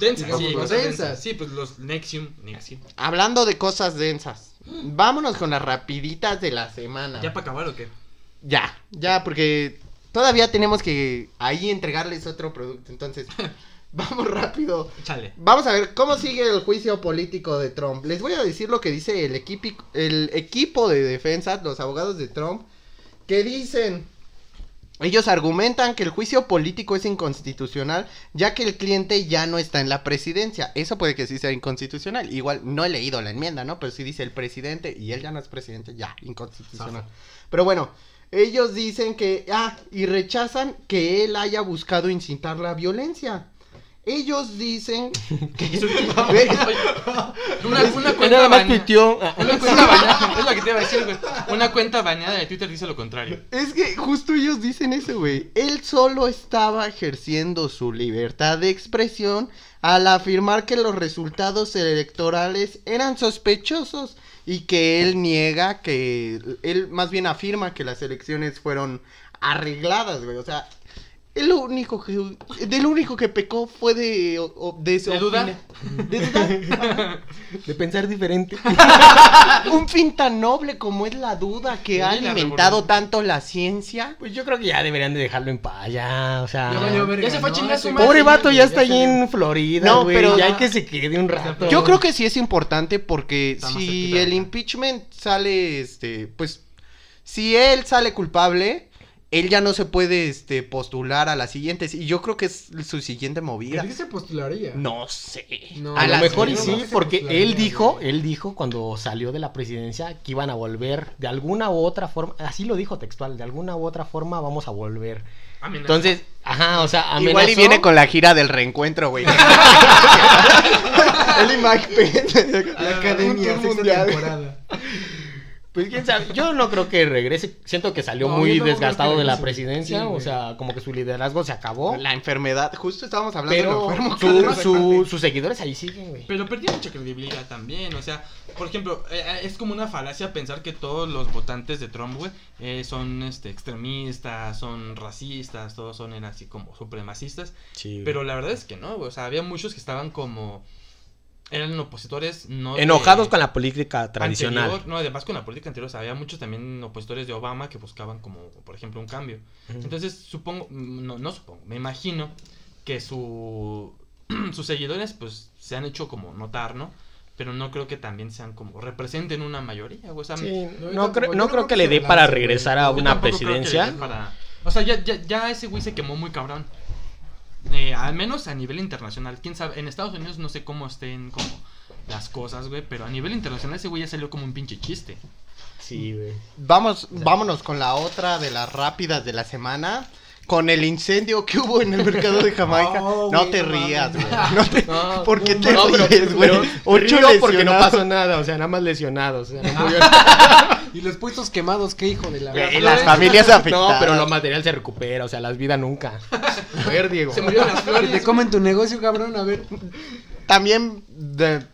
Densas, sí, los cosas densas. densas. Sí, pues los Nexium. Nexium. Hablando de cosas densas. Vámonos con las rapiditas de la semana. ¿Ya para acabar o qué? Ya, ya, porque todavía tenemos que ahí entregarles otro producto. Entonces, vamos rápido. Chale. Vamos a ver cómo sigue el juicio político de Trump. Les voy a decir lo que dice el, equipi- el equipo de defensa, los abogados de Trump, que dicen... Ellos argumentan que el juicio político es inconstitucional, ya que el cliente ya no está en la presidencia. Eso puede que sí sea inconstitucional. Igual no he leído la enmienda, ¿no? Pero sí dice el presidente y él ya no es presidente, ya, inconstitucional. Pero bueno, ellos dicen que, ah, y rechazan que él haya buscado incitar la violencia. Ellos dicen que... Una, una cuenta nada más tuiteó. Una cuenta bañada. Es lo que te iba a decir, güey. Una cuenta bañada de Twitter dice lo contrario. Es que justo ellos dicen eso, güey. Él solo estaba ejerciendo su libertad de expresión al afirmar que los resultados electorales eran sospechosos y que él niega que él más bien afirma que las elecciones fueron arregladas, güey. O sea, lo único que del único que pecó fue de o- de, ¿De dudar? De dudar. De pensar diferente. Un fin tan noble como es la duda que ha Sí, alimentado tanto la ciencia. Pues yo creo que ya deberían de dejarlo en paz, ya, o sea. Ya valió verga, ya se fue a ¿no? chingar su madre. Pobre vato ya está ahí se- en Florida, No, pero- ya hay que se quede un rato. Yo creo que sí es importante porque Está si el impeachment sale, este, pues, si él sale culpable, él ya no se puede, este, postular a las siguientes. Y yo creo que es su siguiente movida. ¿Por qué se postularía? No sé. No, A lo mejor y sí, que porque él dijo, güey. él dijo cuando salió de la presidencia que iban a volver de alguna u otra forma, así lo dijo textual, de alguna u otra forma vamos a volver. Amenaza. Entonces, ajá, o sea, amenazó. Igual y viene con la gira del reencuentro, güey. él y Mike Pence. La academia, sexta mundial. temporada. Pues quién sabe, yo no creo que regrese, siento que salió No, muy desgastado de la presidencia, Sí, o sea, como que su liderazgo se acabó. La enfermedad, justo estábamos hablando de lo Pero enfermo. su- su- Mike sus seguidores ahí siguen, güey. Pero perdió mucha credibilidad también, o sea, por ejemplo, eh, eh, es como una falacia pensar que todos los votantes de Trump, güey, eh, son este, extremistas, son racistas, todos son así como supremacistas, Sí, pero la verdad es que no, güey, o sea, había muchos que estaban como, eran opositores no de- enojados con la política tradicional. anterior, no, además con la política anterior, o sea, había muchos también opositores de Obama que buscaban como, por ejemplo, un cambio. Entonces, supongo, mm, no, no supongo, me imagino que su, sus seguidores, pues, se han hecho como notar, ¿no? Pero no creo que también sean como, representen una mayoría, güey, o sea, Sí, No, creo, no no creo creo que que le dé para regresar a una presidencia. para- O sea, ya, ya, ya ese güey se quemó muy cabrón. Eh, al menos a nivel internacional. Quién sabe, en Estados Unidos no sé cómo estén como las cosas, güey. Pero a nivel internacional ese güey ya salió como un pinche chiste. Sí, güey. Vamos, vámonos con la otra de las rápidas de la semana. Con el incendio que hubo en el mercado de Jamaica. No, no te no rías, güey. No te... No, ¿Por qué te No, ríes, güey? Ocho río porque no pasó nada, o sea, nada más lesionados. o sea, no murió- Y los puestos quemados, qué hijo de la. Güey, las familias afectadas. No, pero lo material se recupera, o sea, las vidas nunca. A ver, Diego. Se murieron las flores. te comen tu negocio, cabrón, a ver. También,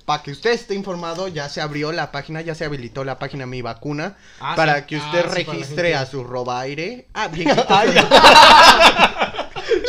para que usted esté informado, ya se abrió la página, ya se habilitó la página Mi Vacuna. Ah, para sí. que usted Ah, registre a su robaire. Ah, bien.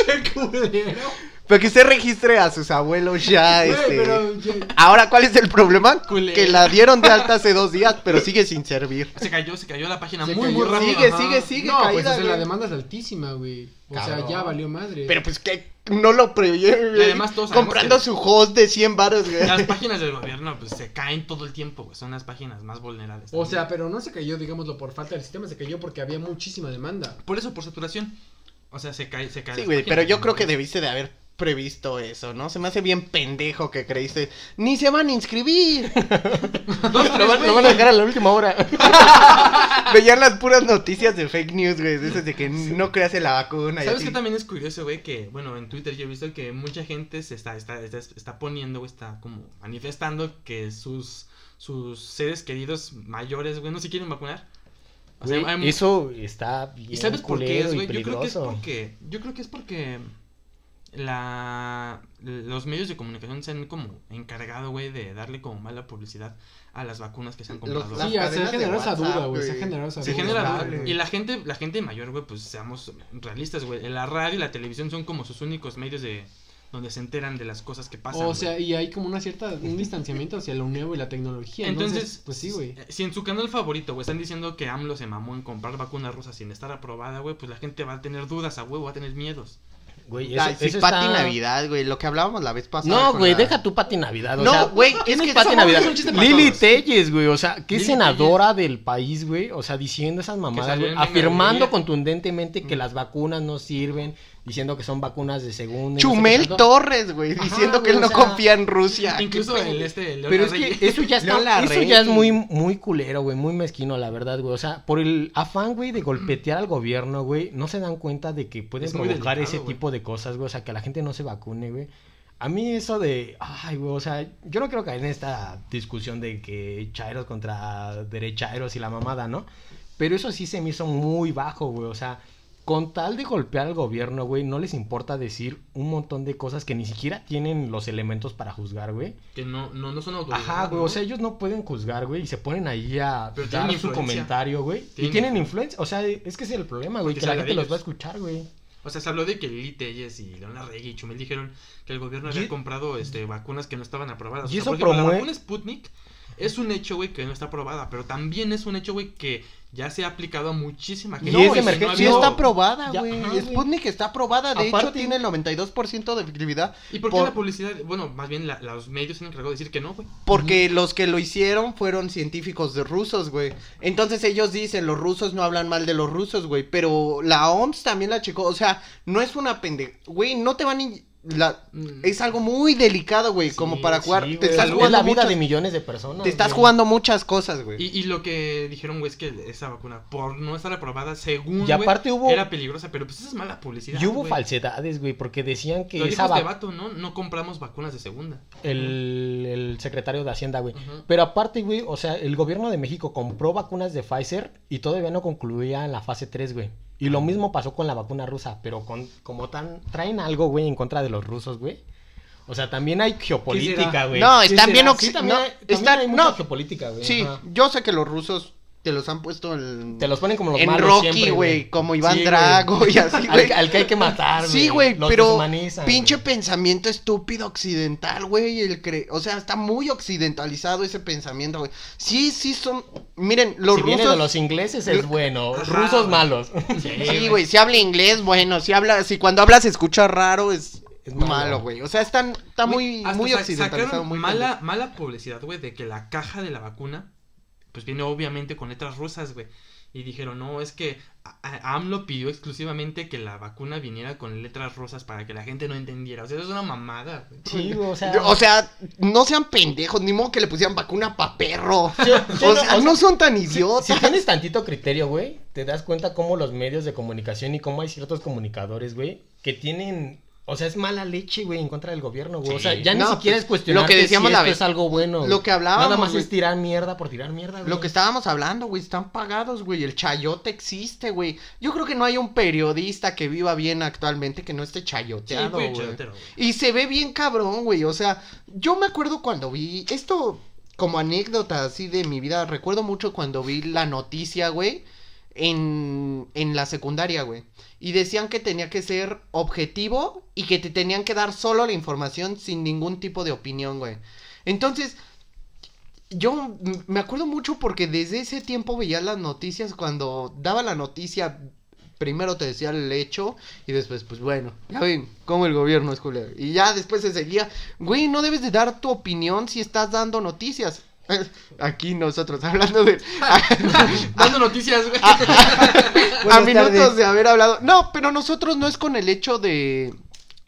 Qué culero. Pero que usted registre a sus abuelos ya, Güey, este... pero. Ahora, ¿cuál es el problema? Culero. Que la dieron de alta hace dos días, pero sigue sin servir. Se cayó, se cayó la página Se muy, cayó. muy rápido. Sigue, ajá. sigue, sigue No, pues caída, o sea, la güey. demanda es altísima, güey. O sea, ya valió madre. Pero pues que no lo previeron, Y además todos sabemos Comprando que- su host de 100 baros, güey. Las páginas del gobierno pues se caen todo el tiempo, güey. Son las páginas más vulnerables. O sea, pero no se cayó, digámoslo, por falta del sistema, se cayó porque había muchísima demanda. por eso, por saturación. O sea, se cae, se cae. Sí, güey, pero yo creo que debiste de haber previsto eso, ¿no? Se me hace bien pendejo que creíste. Ni se van a inscribir. Lo van, lo van a dejar a la última hora. Veían las puras noticias de fake news, güey. De esas de que no creas en la vacuna. ¿Sabes qué también es curioso, güey? Que, bueno, en Twitter yo he visto que mucha gente se está, está, está, está poniendo, güey, está como manifestando que sus, sus seres queridos mayores, güey, no se quieren vacunar. O sea, Güey, hay mu- eso está bien ¿Y sabes por qué es, güey? Yo creo que es porque, yo creo que es porque la, los medios de comunicación se han como encargado, güey, de darle como mala publicidad a las vacunas que se han comprado. Los- Sí, se ha generado esa duda, güey. Se ha güey. generado esa Se duda. genera duda. Y la gente, la gente mayor, güey, pues seamos realistas, güey. La radio y la televisión son como sus únicos medios de donde se enteran de las cosas que pasan. O sea, y hay como una cierta, un distanciamiento hacia lo nuevo y la tecnología. Entonces, Entonces, pues sí, güey. Si en su canal favorito, güey, están diciendo que AMLO se mamó en comprar vacunas rusas sin estar aprobada, güey, pues la gente va a tener dudas a huevo, va a tener miedos. Güey, eso, Ay, sí, eso Pati está- Navidad, güey. Lo que hablábamos la vez pasada. No, güey, la- deja tu Pati Navidad. O No, sea, güey, ¿quién es que Pati Navidad? Lili. Telles, güey. O sea, que es Lili senadora del país, güey. O sea, diciendo esas mamadas, güey. Afirmando contundentemente que Mm. las vacunas no sirven. Diciendo que son vacunas de segunda. y no sé Chumel. Torres, güey. Ajá, Diciendo que él o no sea, confía en Rusia. Incluso el este, León Pero es que eso ya León está, eso Larregui. ya es muy, muy culero, güey, muy mezquino, la verdad, güey. O sea, por el afán, güey, de golpetear al gobierno, güey, no se dan cuenta de que pueden Es provocar delicado, ese güey. tipo de cosas, güey. O sea, que la gente no se vacune, güey. A mí eso de, ay, güey, o sea, yo no quiero caer en esta discusión de que chairos contra derechairos y la mamada, ¿no? Pero eso sí se me hizo muy bajo, güey. O sea, con tal de golpear al gobierno, güey, no les importa decir un montón de cosas que ni siquiera tienen los elementos para juzgar, güey. Que no, no, no son autoridades. Ajá, güey, ¿no? o sea, ellos no pueden juzgar, güey, y se ponen ahí a Pero dar su influencia. comentario, güey. Y Tienen influencia, o sea, es que ese es el problema, güey, que la gente los va a escuchar, güey. O sea, se habló de que Lili Telles y León Larregui y Chumel dijeron que el gobierno había comprado este, vacunas que no estaban aprobadas. Y O sea, eso ejemplo, la promueve- vacuna Sputnik es un hecho, güey, que no está aprobada, pero también es un hecho, güey, que ya se ha aplicado a muchísima gente. Y es de si emergencia. Sí ha habido- está aprobada, güey. Sputnik está aprobada. De hecho, tiene el 92% de efectividad. ¿Y por qué Por- la publicidad? Bueno, más bien la- los medios se han encargado de decir que no, güey. Porque los que lo hicieron fueron científicos de rusos, güey. Entonces ellos dicen, los rusos no hablan mal de los rusos, güey. Pero la OMS también la checó. O sea, no es una pendeja. Güey, no te van a... La... Mm. Es algo muy delicado, güey. Sí, como para jugar. Sí, te estás es jugando la vida muchas- de millones de personas. Te estás güey. jugando muchas cosas, güey. Y, y lo que dijeron, güey, es que esa vacuna, por no estar aprobada, según, Y aparte güey, hubo- era peligrosa, pero pues esa es mala publicidad, Y hubo güey. falsedades, güey, porque decían que Lo dijo esa este va- vato, ¿no? No compramos vacunas de segunda. el, el secretario de Hacienda, güey. Pero aparte, güey, o sea, el gobierno de México compró vacunas de Pfizer y todavía no concluía en la fase 3, güey. Y lo mismo pasó con la vacuna rusa, pero con como tan traen algo, güey, en contra de los rusos, güey. O sea, también hay geopolítica, güey. No, ¿Qué están bien Sí, también, no, hay, también están- hay mucha no. geopolítica, güey. Sí, Ajá. yo sé que los rusos te los han puesto en... Te los ponen como los en malos Rocky, siempre, güey, como Iván Sí, güey. Drago y así, Al, güey. al que hay que matar, güey. Sí, güey, Los pero pinche güey. pensamiento estúpido occidental, güey, el cre... o sea, está muy occidentalizado ese pensamiento, güey. Sí, sí son, miren, los si rusos viene de los ingleses es bueno, Ajá, rusos malos. Sí, güey, si habla inglés, bueno, si habla, si cuando habla se escucha raro es, Es malo. güey. O sea, están, está muy, muy occidentalizado, sacaron muy mala, mala publicidad, güey, de que la caja de la vacuna, pues viene obviamente con letras rusas, güey. y dijeron, no, es que AMLO pidió exclusivamente que la vacuna viniera con letras rosas para que la gente no entendiera. O sea, eso es una mamada. güey. Sí, güey, o sea. O sea, no sean pendejos, ni modo que le pusieran vacuna pa' perro. Sí, sí, O no, sea, o no son tan idiotas. Si tienes tantito criterio, güey, te das cuenta cómo los medios de comunicación y cómo hay ciertos comunicadores, güey, que tienen, o sea, es mala leche, güey, en contra del gobierno, güey. O sea, ya ni siquiera pues, es cuestionar lo que decíamos si la esto vez- es algo bueno. lo que hablábamos, Nada más güey. es tirar mierda por tirar mierda, güey. Lo que estábamos hablando, güey, están pagados, güey. El chayote existe, güey. Yo creo que no hay un periodista que viva bien actualmente que no esté chayoteado, fue güey. chayotero, güey. Y se ve bien cabrón, güey. O sea, yo me acuerdo cuando vi esto como anécdota así de mi vida. Recuerdo mucho cuando vi la noticia, güey, en, en la secundaria, güey. Y decían que tenía que ser objetivo y que te tenían que dar solo la información sin ningún tipo de opinión, güey. Entonces, yo me acuerdo mucho porque desde ese tiempo veía las noticias cuando daba la noticia. Primero te decía el hecho y después, pues bueno, ya ven cómo el gobierno es culero. Y ya después se seguía, güey, no debes de dar tu opinión si estás dando noticias. Aquí nosotros hablando de... Dando noticias, güey. a minutos tardes. de haber hablado. No, pero nosotros no es con el hecho de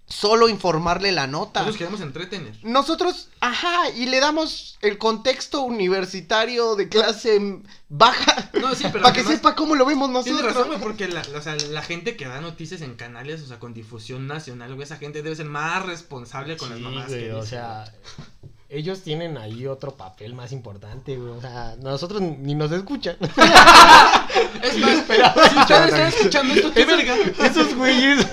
solo informarle la nota. Nosotros queremos entretener. Nosotros, ajá, y le damos el contexto universitario de clase baja No, sí, pero para que sepa cómo lo vemos Tienes nosotros. razón, güey, porque la, o sea, la gente que da noticias en canales, o sea, con difusión nacional, güey, esa gente debe ser más responsable con las mamás güey, que o dice, sea, ellos tienen ahí otro papel más importante, güey. O sea, nosotros ni nos escuchan. Es más, si ustedes están escuchando esto, qué verga. Esos güeyes.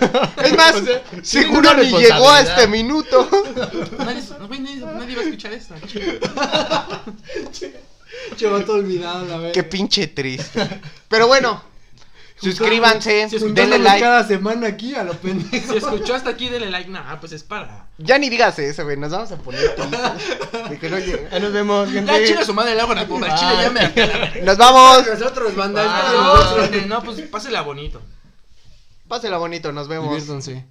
Es más, O sea, seguro ni llegó a este minuto. Nadie, nadie, nadie va a escuchar esto. Che, vato olvidado, la verdad. Qué pinche triste. Pero bueno, suscríbanse, Si denle like. cada semana aquí a lo pendejo. Si escuchó hasta aquí, denle like. Nah, pues es para. Ya ni digas eso, güey, nos vamos a poner de que no llegue. Ya nos vemos, gente. Ya chile su madre el agua en la puta. Chile ya me. Nos vamos. Nosotros, banda. Adiós. No, pues pásela bonito. Pásela bonito, nos vemos. Diviértanse.